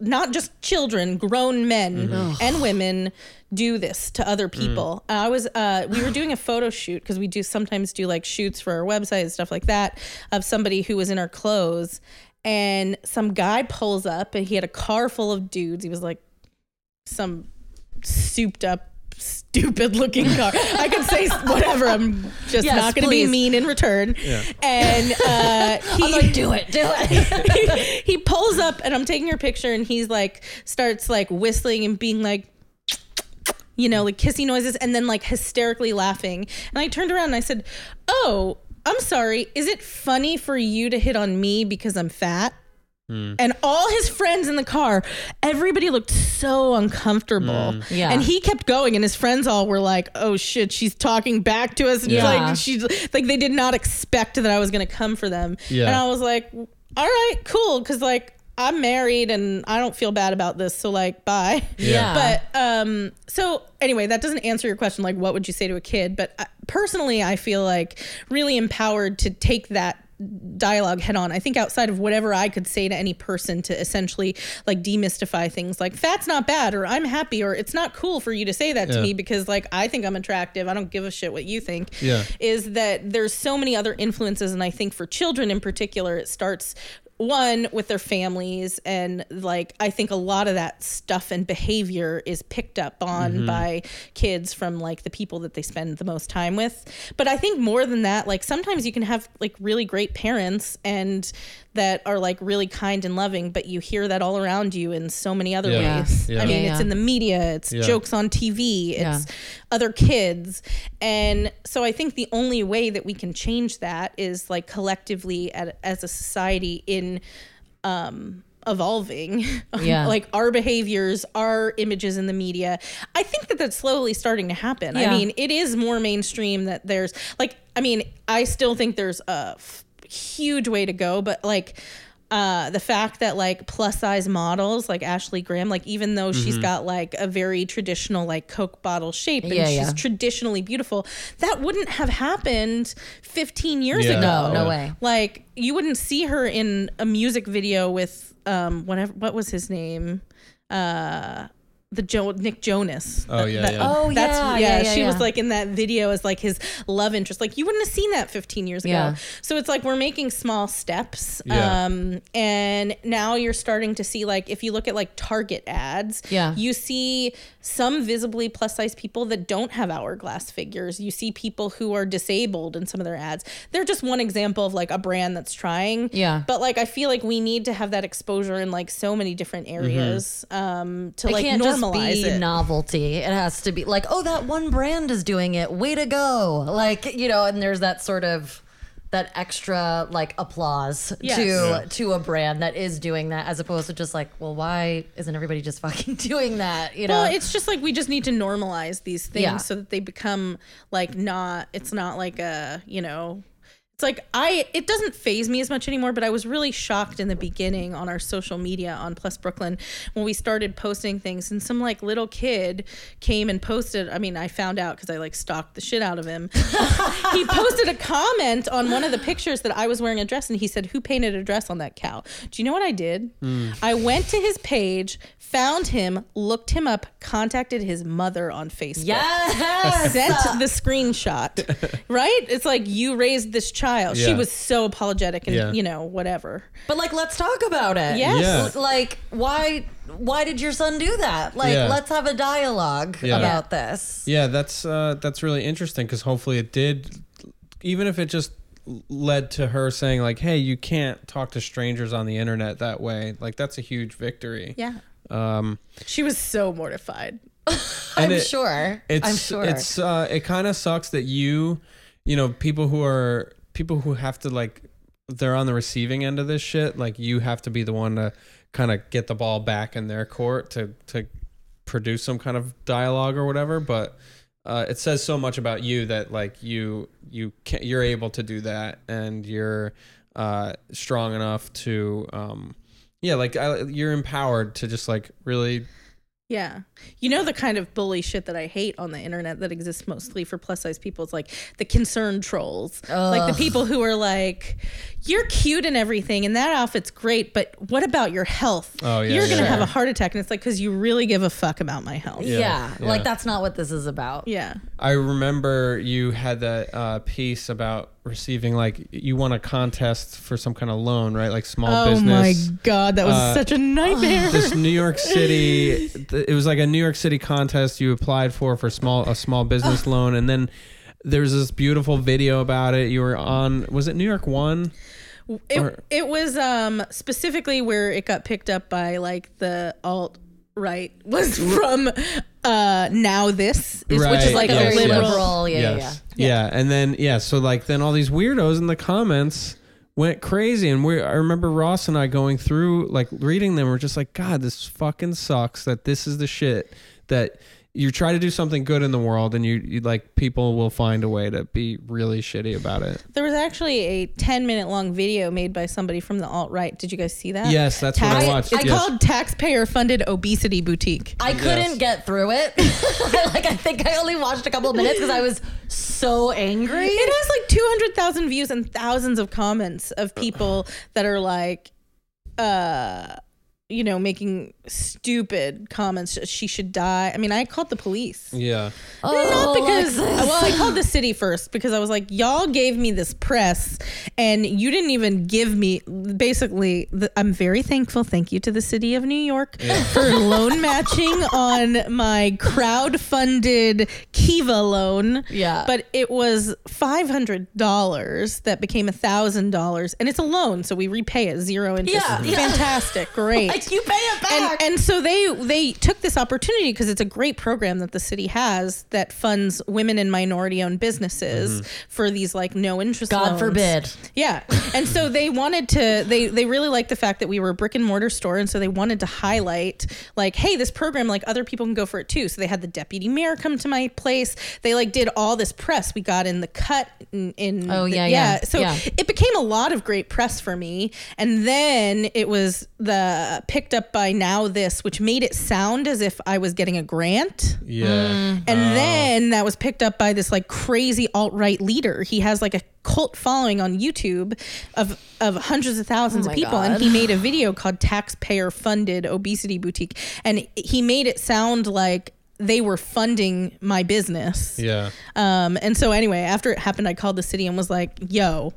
not just children, grown men mm-hmm. and women do this to other mm. people. Uh, I was uh, we were doing a photo shoot because we do sometimes do like shoots for our website and stuff like that of somebody who was in our clothes. And some guy pulls up and he had a car full of dudes. He was like some souped up stupid looking car. I could say whatever. I'm just Yes, not going to be mean in return. And uh, he, I'm like, do it, do it. he pulls up and I'm taking her picture and he's like starts like whistling and being like you know, like kissing noises and then like hysterically laughing. And I turned around and I said, "Oh, I'm sorry. Is it funny for you to hit on me because I'm fat?" Hmm. And all his friends in the car, everybody looked so uncomfortable. Hmm. Yeah. And he kept going, and his friends all were like, oh shit, she's talking back to us. And Yeah. like, she's like, they did not expect that I was going to come for them. Yeah. And I was like, all right, cool. Cause like, I'm married and I don't feel bad about this. So like, bye. Yeah. But um, so anyway, that doesn't answer your question. Like, what would you say to a kid? But uh, personally, I feel like really empowered to take that dialogue head on. I think outside of whatever I could say to any person to essentially like demystify things like fat's not bad or I'm happy or it's not cool for you to say that to me because like I think I'm attractive. I don't give a shit what you think. Yeah. Is that there's so many other influences and I think for children in particular it starts one with their families and like i think a lot of that stuff and behavior is picked up on mm-hmm. by kids from like the people that they spend the most time with. But i think more than that like sometimes you can have like really great parents and that are like really kind and loving but you hear that all around you in so many other Yeah. ways Yeah. i mean Yeah, it's in the media it's Yeah. jokes on tv it's Yeah. other kids and so i think the only way that we can change that is like collectively at, as a society in um evolving Yeah. like our behaviors our images in the media i think that that's slowly starting to happen i mean it is more mainstream that there's like i mean i still think there's a f- huge way to go but like uh, the fact that like plus size models like Ashley Graham, like even though she's got like a very traditional like Coke bottle shape and Yeah, she's yeah. traditionally beautiful, that wouldn't have happened 15 years Yeah. ago. No, no way. Like you wouldn't see her in a music video with um whatever what was his name? Uh the Joe Nick Jonas. Oh, yeah, yeah. Oh, yeah, yeah, yeah, she was like in that video as like his love interest. Like you wouldn't have seen that 15 years ago. Yeah. So it's like we're making small steps. Yeah. Um, and now you're starting to see like if you look at like Target ads, Yeah. you see some visibly plus size people that don't have hourglass figures. You see people who are disabled in some of their ads. They're just one example of like a brand that's trying. Yeah. But like I feel like we need to have that exposure in like so many different areas um to It like can't normalize be it. novelty. It has to be like, oh, that one brand is doing it. Way to go! Like you know, and there's that sort of that extra like applause Yes. to Yeah. to a brand that is doing that, as opposed to just like, well, why isn't everybody just fucking doing that? You know, Well, it's just like we just need to normalize these things Yeah. so that they become like not. It's not like a you know. It's like I. It doesn't phase me as much anymore. But I was really shocked in the beginning on our social media on Plus Brooklyn when we started posting things, and some like little kid came and posted. I mean, I found out because I like stalked the shit out of him. he posted a comment on one of the pictures that I was wearing a dress, and he said, "Who painted a dress on that cow?" Do you know what I did? Mm. I went to his page, found him, looked him up, contacted his mother on Facebook. yes. Sent the screenshot, right? It's like you raised this child. She Yeah. was so apologetic and Yeah. you know whatever. But like, let's talk about it. Yes. Yeah. Like, why? Why did your son do that? Like, Yeah. let's have a dialogue Yeah. about this. Yeah, that's uh, that's really interesting because hopefully it did, even if it just led to her saying like, "Hey, you can't talk to strangers on the internet that way." Like that's a huge victory. Yeah. Um, She was so mortified. I'm it- sure. it's I'm sure. it's uh, it kind of sucks that you, you know, people who are people who have to like they're on the receiving end of this shit. Like you have to be the one to kind of get the ball back in their court to to produce some kind of dialogue or whatever. But uh, it says so much about you that like you you can you're able to do that and you're uh, strong enough to um, yeah, like I, you're empowered to just like really. Yeah. You know the kind of bully shit that I hate on the internet that exists mostly for plus size people is like the concerned trolls. Like the people who are like, You're cute and everything, and that outfit's great, but what about your health? Oh, yeah, You're yeah, gonna have a heart attack. And it's like, because you really give a fuck about my health. Yeah, Yeah, yeah. like that's not what this is about. Yeah. I remember you had that uh, piece about receiving like you won a contest for some kind of loan, right? Like small Oh business. Oh my god, that was Uh, such a nightmare. this New York City, th- it was like a New York City contest you applied for for small a small business loan, and then there's this beautiful video about it. You were on, was it New York One? It, Or- it was um specifically where it got picked up by like the alt right was from uh NowThis is, which is like yes, a very yes. liberal liberal, yeah, yeah, yeah, and then yeah, so like then all these weirdos in the comments went crazy, and we I remember Ross and I going through like reading them. We're just like, God, this fucking sucks. That this is the shit that you try to do something good in the world, and you, you like people will find a way to be really shitty about it. There was actually a 10 minute long video made by somebody from the alt right. Did you guys see that? Yes, that's what I Tax- watched. It's yes. called Taxpayer Funded Obesity Boutique. I couldn't get through it. like I think I only watched a couple of minutes because I was so angry. It has like 200,000 views and thousands of comments of people that are like, uh, you know, making stupid comments. She should die. I mean, I called the police. Yeah. Oh, Not because, oh, Alexis. well, I called the city first because I was like, y'all gave me this press and you didn't even give me, basically, the, I'm very thankful. Thank you to the city of New York for loan matching on my crowd funded Kiva loan. Yeah. But it was $500 that became $1,000 and it's a loan. So we repay it zero interest. Yeah, yeah. Fantastic. Great like you pay it and back. and so they they took this opportunity because it's a great program that the city has that funds women and minority owned businesses mm-hmm. for these like no interest God loans. forbid. Yeah. And so they wanted to they they really liked the fact that we were a brick and mortar store and so they wanted to highlight like hey this program like other people can go for it too. So they had the deputy mayor come to my place. They like did all this press. We got in the cut in, in Oh, the- yeah, yeah, So yeah. it became a lot of great press for me and then it was the picked up by NowThis which made it sound as if I was getting a grant. Yeah. And then that was picked up by this like crazy alt right leader. He has like a cult following on YouTube of of hundreds of thousands Oh of people, God. and he made a video called "Taxpayer Funded Obesity Boutique," and he made it sound like they were funding my business. Yeah. Um, and so anyway, after it happened, I called the city and was like, "Yo."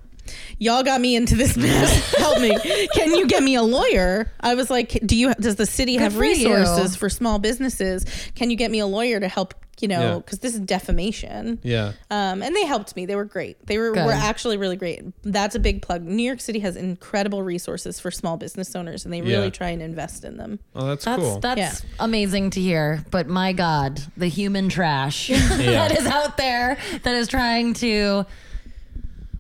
Y'all got me into this mess. Help me. Can you get me a lawyer? I was like, "Do you? Does the city have for you. resources for small businesses? Can you get me a lawyer to help? You know, Yeah. because this is defamation." Yeah. Um, and they helped me. They were great. They were, Good. were actually really great. That's a big plug. New York City has incredible resources for small business owners, and they really Yeah. try and invest in them. Oh, that's, That's cool. that's Yeah. amazing to hear. But my God, the human trash that is out there that is trying to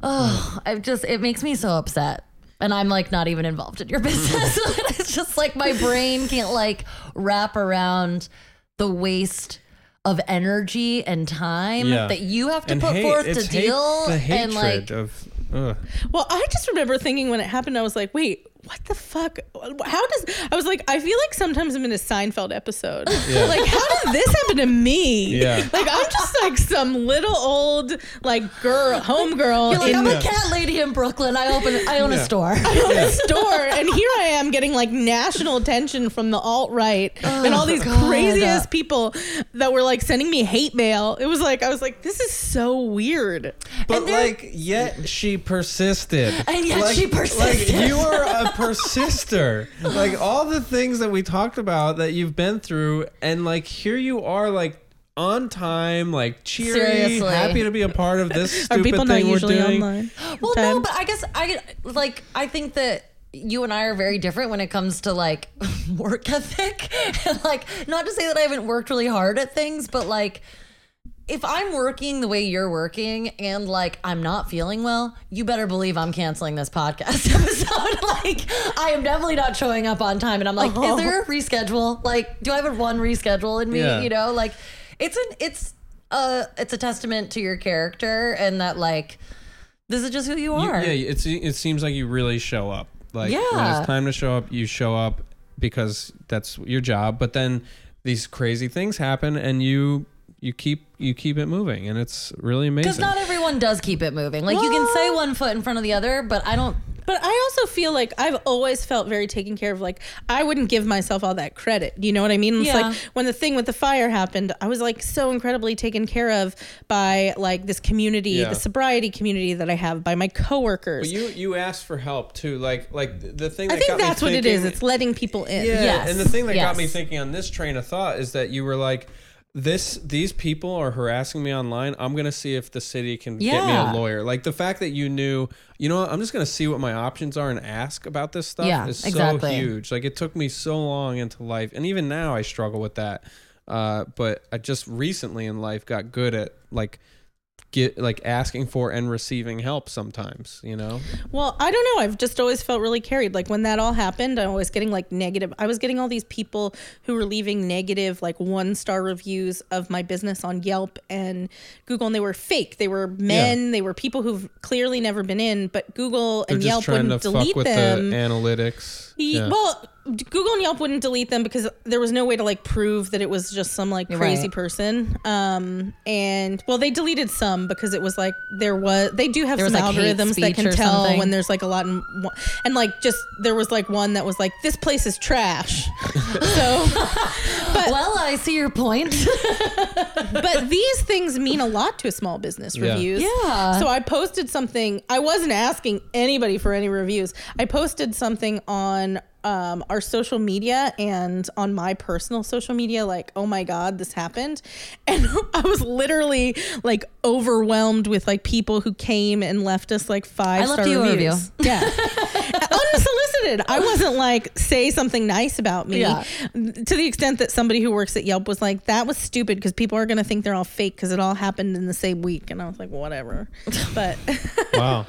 oh, I just it makes me so upset. And I'm like not even involved in your business. it's just like my brain can't like wrap around the waste of energy and time Yeah. that you have to and put hate- forth it's to hate- deal the and like of. Ugh. Well, I just remember thinking when it happened, I was like, wait, what the fuck? How does I was like, I feel like sometimes I'm in a Seinfeld episode. Yeah. Like, how did this happen to me? Yeah. Like I'm just like some little old like girl, home girl you're like, in I'm the a cat lady in Brooklyn. I open I own Yeah. a store. I own a store, and here I am getting like national attention from the alt right oh and all these God. crazy ass people that were like sending me hate mail. It was like I was like, this is so weird. But And like, yet she persisted. And yet like, she persisted. Like you are a persister. like all the things that we talked about that you've been through, and like here you are, like on time, like cheery, Seriously. happy to be a part of this Are stupid people not thing we're usually doing. online? Well, no, but I guess I like I think that you and I are very different when it comes to like work ethic. like not to say that I haven't worked really hard at things, but like if I'm working the way you're working and like I'm not feeling well, you better believe I'm canceling this podcast episode. like I am definitely not showing up on time and I'm like, is there a reschedule? Like, do I have a one reschedule in me? Yeah. You know, like it's an it's uh it's a testament to your character and that like this is just who you You- are. yeah, it's it seems like you really show up. Like when Yeah. it's time to show up, you show up because that's your job. But then these crazy things happen, and you you keep you keep it moving, and it's really amazing. Because not everyone does keep it moving. Like you can say one foot in front of the other, but I don't. But I also feel like I've always felt very taken care of. Like I wouldn't give myself all that credit. You know what I mean? It's Yeah. like when the thing with the fire happened, I was like so incredibly taken care of by like this community, Yeah. the sobriety community that I have, by my coworkers. But you you asked for help too. Like like the thing. I That think got me that's what it is. thinking- It's letting people in. Yeah, Yes, and the thing that got yes. me thinking on this train of thought is that you were like, "This, these people are harassing me online. I'm gonna see if the city can get me a lawyer." Like the fact that you knew, you know, what, I'm just gonna see what my options are and ask about this stuff Yeah, is exactly. so huge. Like it took me so long into life, and even now I struggle with that. Uh, but I just recently in life got good at like get like asking for and receiving help sometimes. You know, Well, I don't know. I've just always felt really carried. Like when that all happened, I was getting like negative. I was getting all these people who were leaving negative, like one star reviews of my business on Yelp and Google, and they were fake. They were men. They were people who've clearly never been in, but Google they're and Yelp wouldn't fuck delete with them. the analytics. Ye- Yeah. Well, Google and Yelp wouldn't delete them because there was no way to like prove that it was just some like crazy right. person. Um, and well, they deleted some because it was like there was they do have There some was, like, algorithms that can tell something. when there's like a lot in and like just there was like one that was like this place is trash. so, Well, I see your point. but these things mean a lot to a small business Yeah. reviews. Yeah. So I posted something. I wasn't asking anybody for any reviews. I posted something on um, our social media and on my personal social media, like, oh my God, this happened. And I was literally like overwhelmed with like people who came and left us like five I left star you a review. reviews. Yeah. Unsolicited. I wasn't like, say something nice about me Yeah. to the extent that somebody who works at Yelp was like, that was stupid because people are going to think they're all fake because it all happened in the same week. And I was like, whatever. But Wow.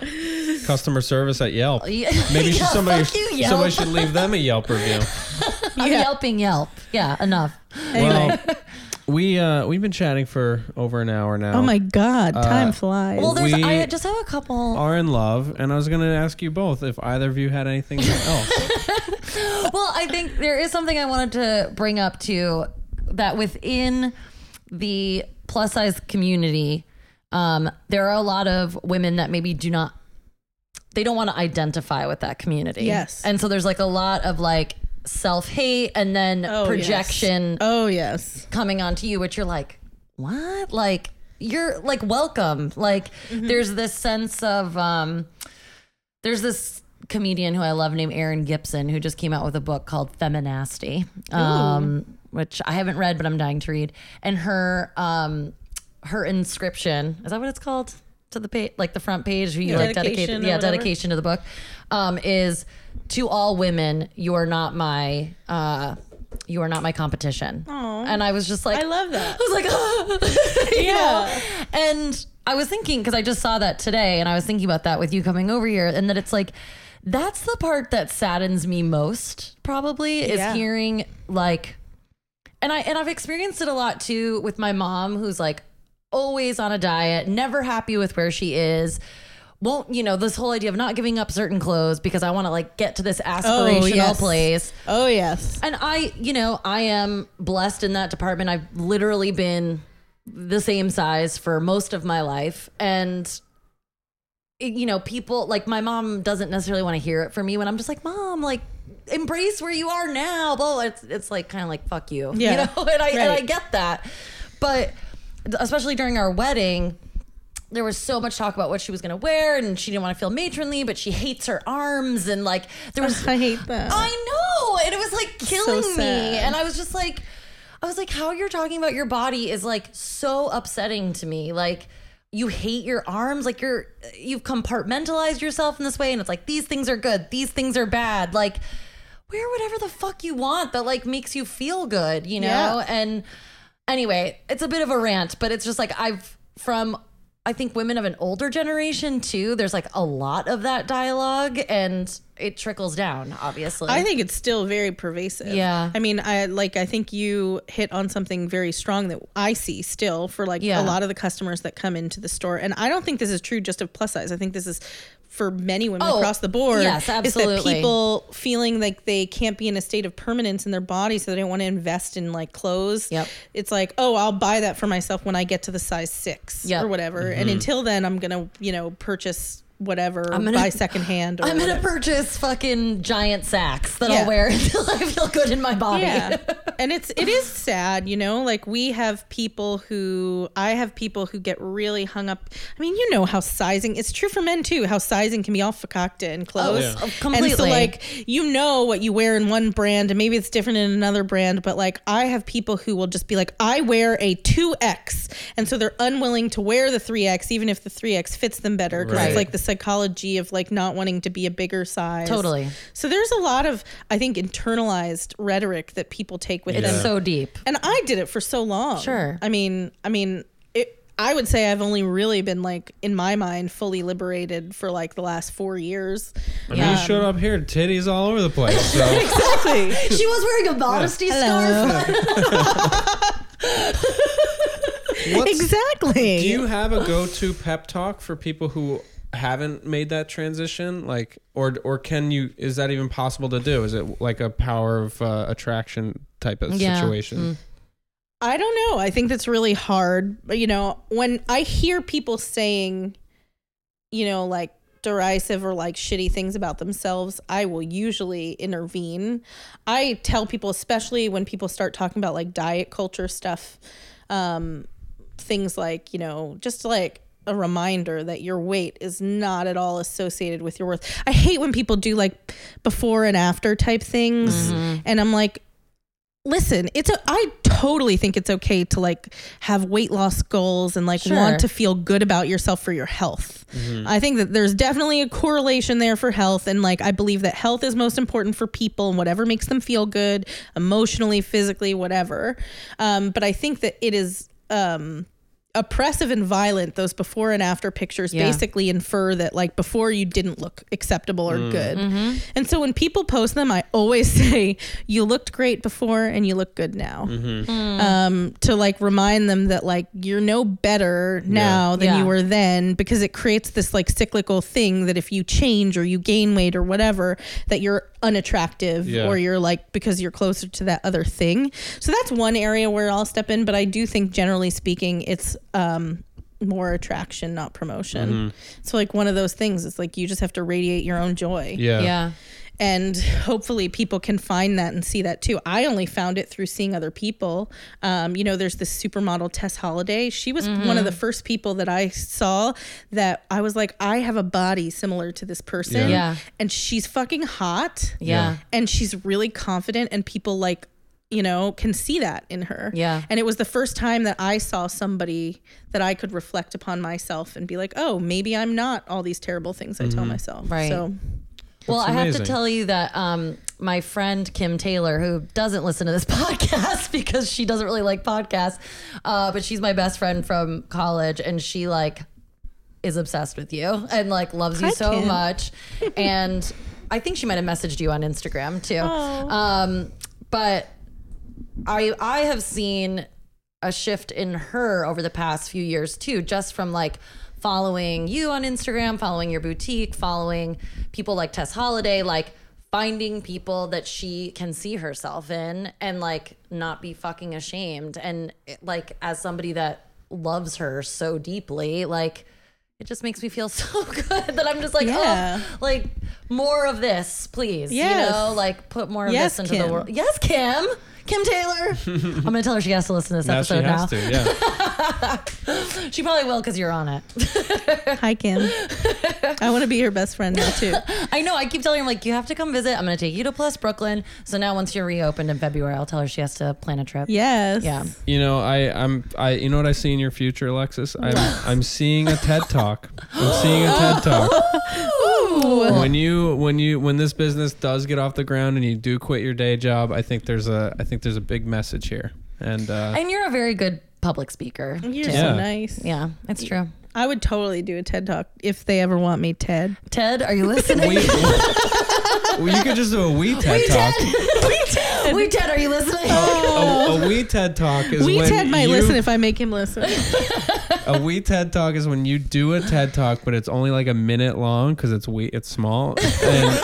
Customer service at Yelp. Yeah. Maybe should Yeah, somebody fuck you, Yelp. somebody should leave them a Yelp review. I'm Yeah. yelping Yelp. Yeah, enough. anyway. Well, we uh we've been chatting for over an hour now. oh my God. Time flies. Well, there's. We- I just have a couple. Are in love, and I was going to ask you both if either of you had anything else. Well, I think there is something I wanted to bring up too that within the plus size community, um, there are a lot of women that maybe do not, they don't want to identify with that community. Yes. And so there's like a lot of like self hate and then Oh, yes. projection oh, yes. coming onto you, which you're like, what? Like, you're like, welcome. Like, there's this sense of, um, there's this comedian who I love named Erin Gibson who just came out with a book called Feminasty, um, which I haven't read, but I'm dying to read. And her, um, her inscription is that what it's called to the page, like the front page, where you like dedicate, yeah, whatever. dedication to the book, um, is to all women, you are not my, uh, you are not my competition. And I was just like, I love that. I was like, ah. Yeah. know? And I was thinking, because I just saw that today, and I was thinking about that with you coming over here, and that it's like, that's the part that saddens me most, probably, is Yeah. hearing like, and I and I've experienced it a lot too with my mom, who's like always on a diet, never happy with where she is. Won't you know this whole idea of not giving up certain clothes because I want to like get to this oh, aspirational yes. place. Oh, yes. And I, you know, I am blessed in that department. I've literally been the same size for most of my life. And, you know, people like my mom doesn't necessarily want to hear it from me when I'm just like, Mom, like, embrace where you are now. Blah, it's, it's like kind of like, fuck you. Yeah. You know, and I, and I get that. But especially during our wedding, there was so much talk about what she was going to wear and she didn't want to feel matronly, but she hates her arms. And like, there was I hate that. I know. And it was like killing me. And I was just like, I was like, how you're talking about your body is like so upsetting to me. Like, you hate your arms. Like, you're, you've compartmentalized yourself in this way. And it's like, these things are good. These things are bad. Like, wear whatever the fuck you want that like makes you feel good, you know? Yeah. And anyway, it's a bit of a rant, but it's just like, I've, from, I think women of an older generation too, there's like a lot of that dialogue and it trickles down, obviously. I think it's still very pervasive. Yeah. I mean, I like I think you hit on something very strong that I see still for like Yeah. a lot of the customers that come into the store. And I don't think this is true just of plus size. I think this is for many women Oh, across the board yes, is that absolutely. people feeling like they can't be in a state of permanence in their body so they don't want to invest in like clothes Yep. it's like oh i'll buy that for myself when i get to the size six Yep. or whatever and mm-hmm. until then i'm gonna you know purchase whatever I'm gonna- buy secondhand or I'm gonna purchase fucking giant sacks that Yeah. I'll wear until I feel good in my body. Yeah. and it's it is sad, you know, like we have people who I have people who get really hung up. I mean, you know how sizing it's true for men too, how sizing can be all fakakta in oh, clothes. yeah. Oh, And so like you know what you wear in one brand and maybe it's different in another brand, but like I have people who will just be like, I wear a 2X. And so they're unwilling to wear the 3X even if the 3X fits them better. Because Right. it's like the psychology of like not wanting to be a bigger size. Totally. So there's a lot of, I think, internalized rhetoric that people take with It's them. so deep. and I did it for so long. Sure. I mean, I mean, it, I would say I've only really been like, in my mind, fully liberated for like the last four years. I mean, you um, showed up here, titties all over the place. So Exactly. She was wearing a modesty scarf. what's, exactly. do you have a go-to pep talk for people who haven't made that transition? Like, or or can you? Is that even possible to do? Is it like a power of uh, attraction type of Yeah. situation? I don't know. I think that's really hard. You know, when I hear people saying, you know, like derisive or like shitty things about themselves, I will usually intervene. I tell people, especially when people start talking about like diet culture stuff, um, things like, you know, just like a reminder that your weight is not at all associated with your worth. I hate when people do like before and after type things. And I'm like, listen it's a i totally think it's okay to like have weight loss goals and like Sure. want to feel good about yourself for your health i think that there's definitely a correlation there for health and like i believe that health is most important for people and whatever makes them feel good emotionally physically whatever um, but i think that it is um oppressive and violent those before and after pictures Yeah. basically infer that like before you didn't look acceptable or mm. good. Mm-hmm. And so when people post them i always say you looked great before and you look good now. Mm-hmm. Mm. Um to like remind them that like you're no better now than Yeah. you were then because it creates this like cyclical thing that if you change or you gain weight or whatever that you're unattractive Yeah. or you're like because you're closer to that other thing so that's one area where i'll step in but i do think generally speaking it's um more attraction not promotion so like one of those things it's like you just have to radiate your own joy Yeah. Yeah. And hopefully people can find that and see that too. I only found it through seeing other people. Um, you know, there's this supermodel Tess Holliday. She was one of the first people that I saw that I was like, I have a body similar to this person. Yeah. And she's fucking hot. Yeah. And she's really confident and people like you know, can see that in her. Yeah. And it was the first time that I saw somebody that I could reflect upon myself and be like, oh, maybe I'm not all these terrible things I tell myself. Right. So Well, That's I have to tell you that um, my friend Kim Taylor, who doesn't listen to this podcast because she doesn't really like podcasts, uh, but she's my best friend from college, and she like is obsessed with you and like loves you Hi, so Kim. much. and I think she might have messaged you on Instagram too. Um, but I I have seen a shift in her over the past few years too, just from like following you on Instagram, following your boutique, following people like Tess Holliday, like finding people that she can see herself in and like not be fucking ashamed. And like as somebody that loves her so deeply, like it just makes me feel so good that I'm just like, oh, Yeah. oh, like more of this, please. Yes. You know, like put more of Yes, this into Kim. the world. Yes, Kim. Kim Taylor. I'm gonna tell her she has to listen to this Now she episode now. has to. Yeah. She probably will because you're on it. Hi, Kim. I want to be your best friend now too. I know. I keep telling her like you have to come visit. I'm gonna take you to Plus Brooklyn. So now once you're reopened in February, I'll tell her she has to plan a trip. Yes. Yeah. You know, I, I'm, I, you know what I see in your future, Alexis? I'm, I'm seeing a TED talk. I'm seeing a TED talk. When you, when you, when this business does get off the ground and you do quit your day job, I think there's a, I think there's a big message here. And uh, And you're a very good public speaker. You're too. so Yeah. nice. Yeah, it's true. I would totally do a TED talk if they ever want me, Ted. Ted, are you listening? we, well, you could just do a we TED talk. we Ted, are you listening? A, a we TED talk is We when Ted might you, listen if I make him listen. A wee TED talk is when you do a TED talk, but it's only like a minute long because it's wee, it's small and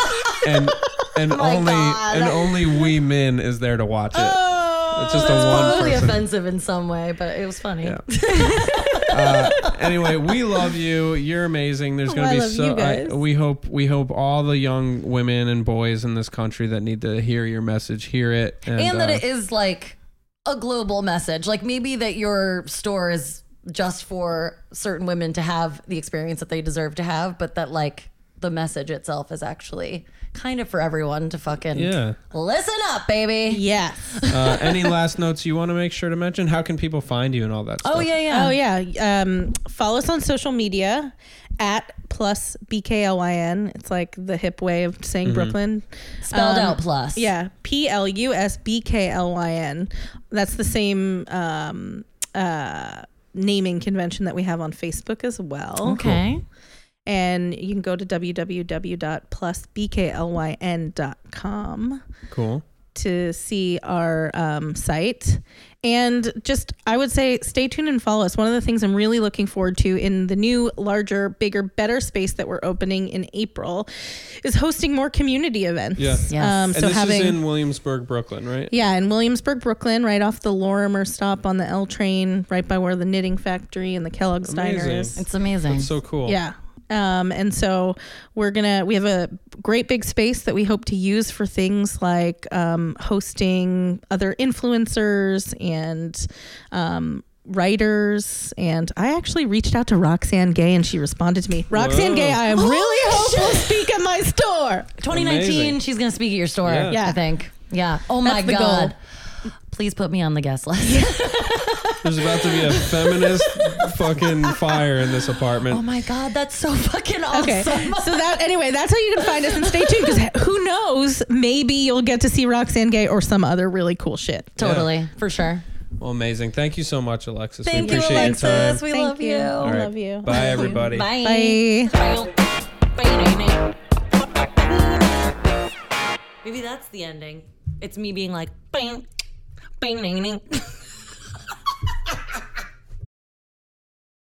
and and only God. and only we men is there to watch it. Oh, It's just a one Totally person. offensive in some way, but it was funny. Yeah. uh, anyway, we love you. You're amazing. There's Oh, gonna I be love so. you I, we hope we hope all the young women and boys in this country that need to hear your message hear it, and, and that uh, it is like a global message. Like maybe that your store is just for certain women to have the experience that they deserve to have, but that like the message itself is actually kind of for everyone to fucking Yeah. listen up, baby. yes. uh, any last notes you want to make sure to mention? How can people find you and all that stuff? Oh yeah, yeah. Oh yeah. Um, follow us on social media at plus BKLYN. It's like the hip way of saying Brooklyn. Spelled Um, out plus. Yeah, P L U S B K L Y N. That's the same um, uh, naming convention that we have on Facebook as well. Okay. And you can go to www.plusbklyn.com Cool. To see our um, site. And just, I would say, stay tuned and follow us. One of the things I'm really looking forward to in the new, larger, bigger, better space that we're opening in April is hosting more community events. Yeah. Yes. Um, And so this having. is in Williamsburg, Brooklyn, right? Yeah, in Williamsburg, Brooklyn, right off the Lorimer stop on the L train, right by where the knitting factory and the Kellogg's diner is. It's amazing. That's so cool. Yeah. Um, and so we're gonna we have a great big space that we hope to use for things like um, hosting other influencers and um, writers. And I actually reached out to Roxane Gay and she responded to me. Roxane Whoa. Gay, I am really hope will speak at my store. 2019, Amazing. she's gonna speak at your store. Yeah. Yeah. I think. Yeah. Oh my That's the god. Please put me on the guest list. There's about to be a feminist fucking fire in this apartment. oh my god, that's so fucking awesome. Okay. So that anyway, that's how you can find us and stay tuned because who knows? Maybe you'll get to see Roxane Gay or some other really cool shit. Totally, for sure. Well, amazing. Thank you so much, Alexis. Thank we you, Alexis. your time. We Thank love you. you. I All right. love you. Bye, everybody. Bye. Bye. Maybe that's the ending. It's me being like, bang, bang, bang, bang.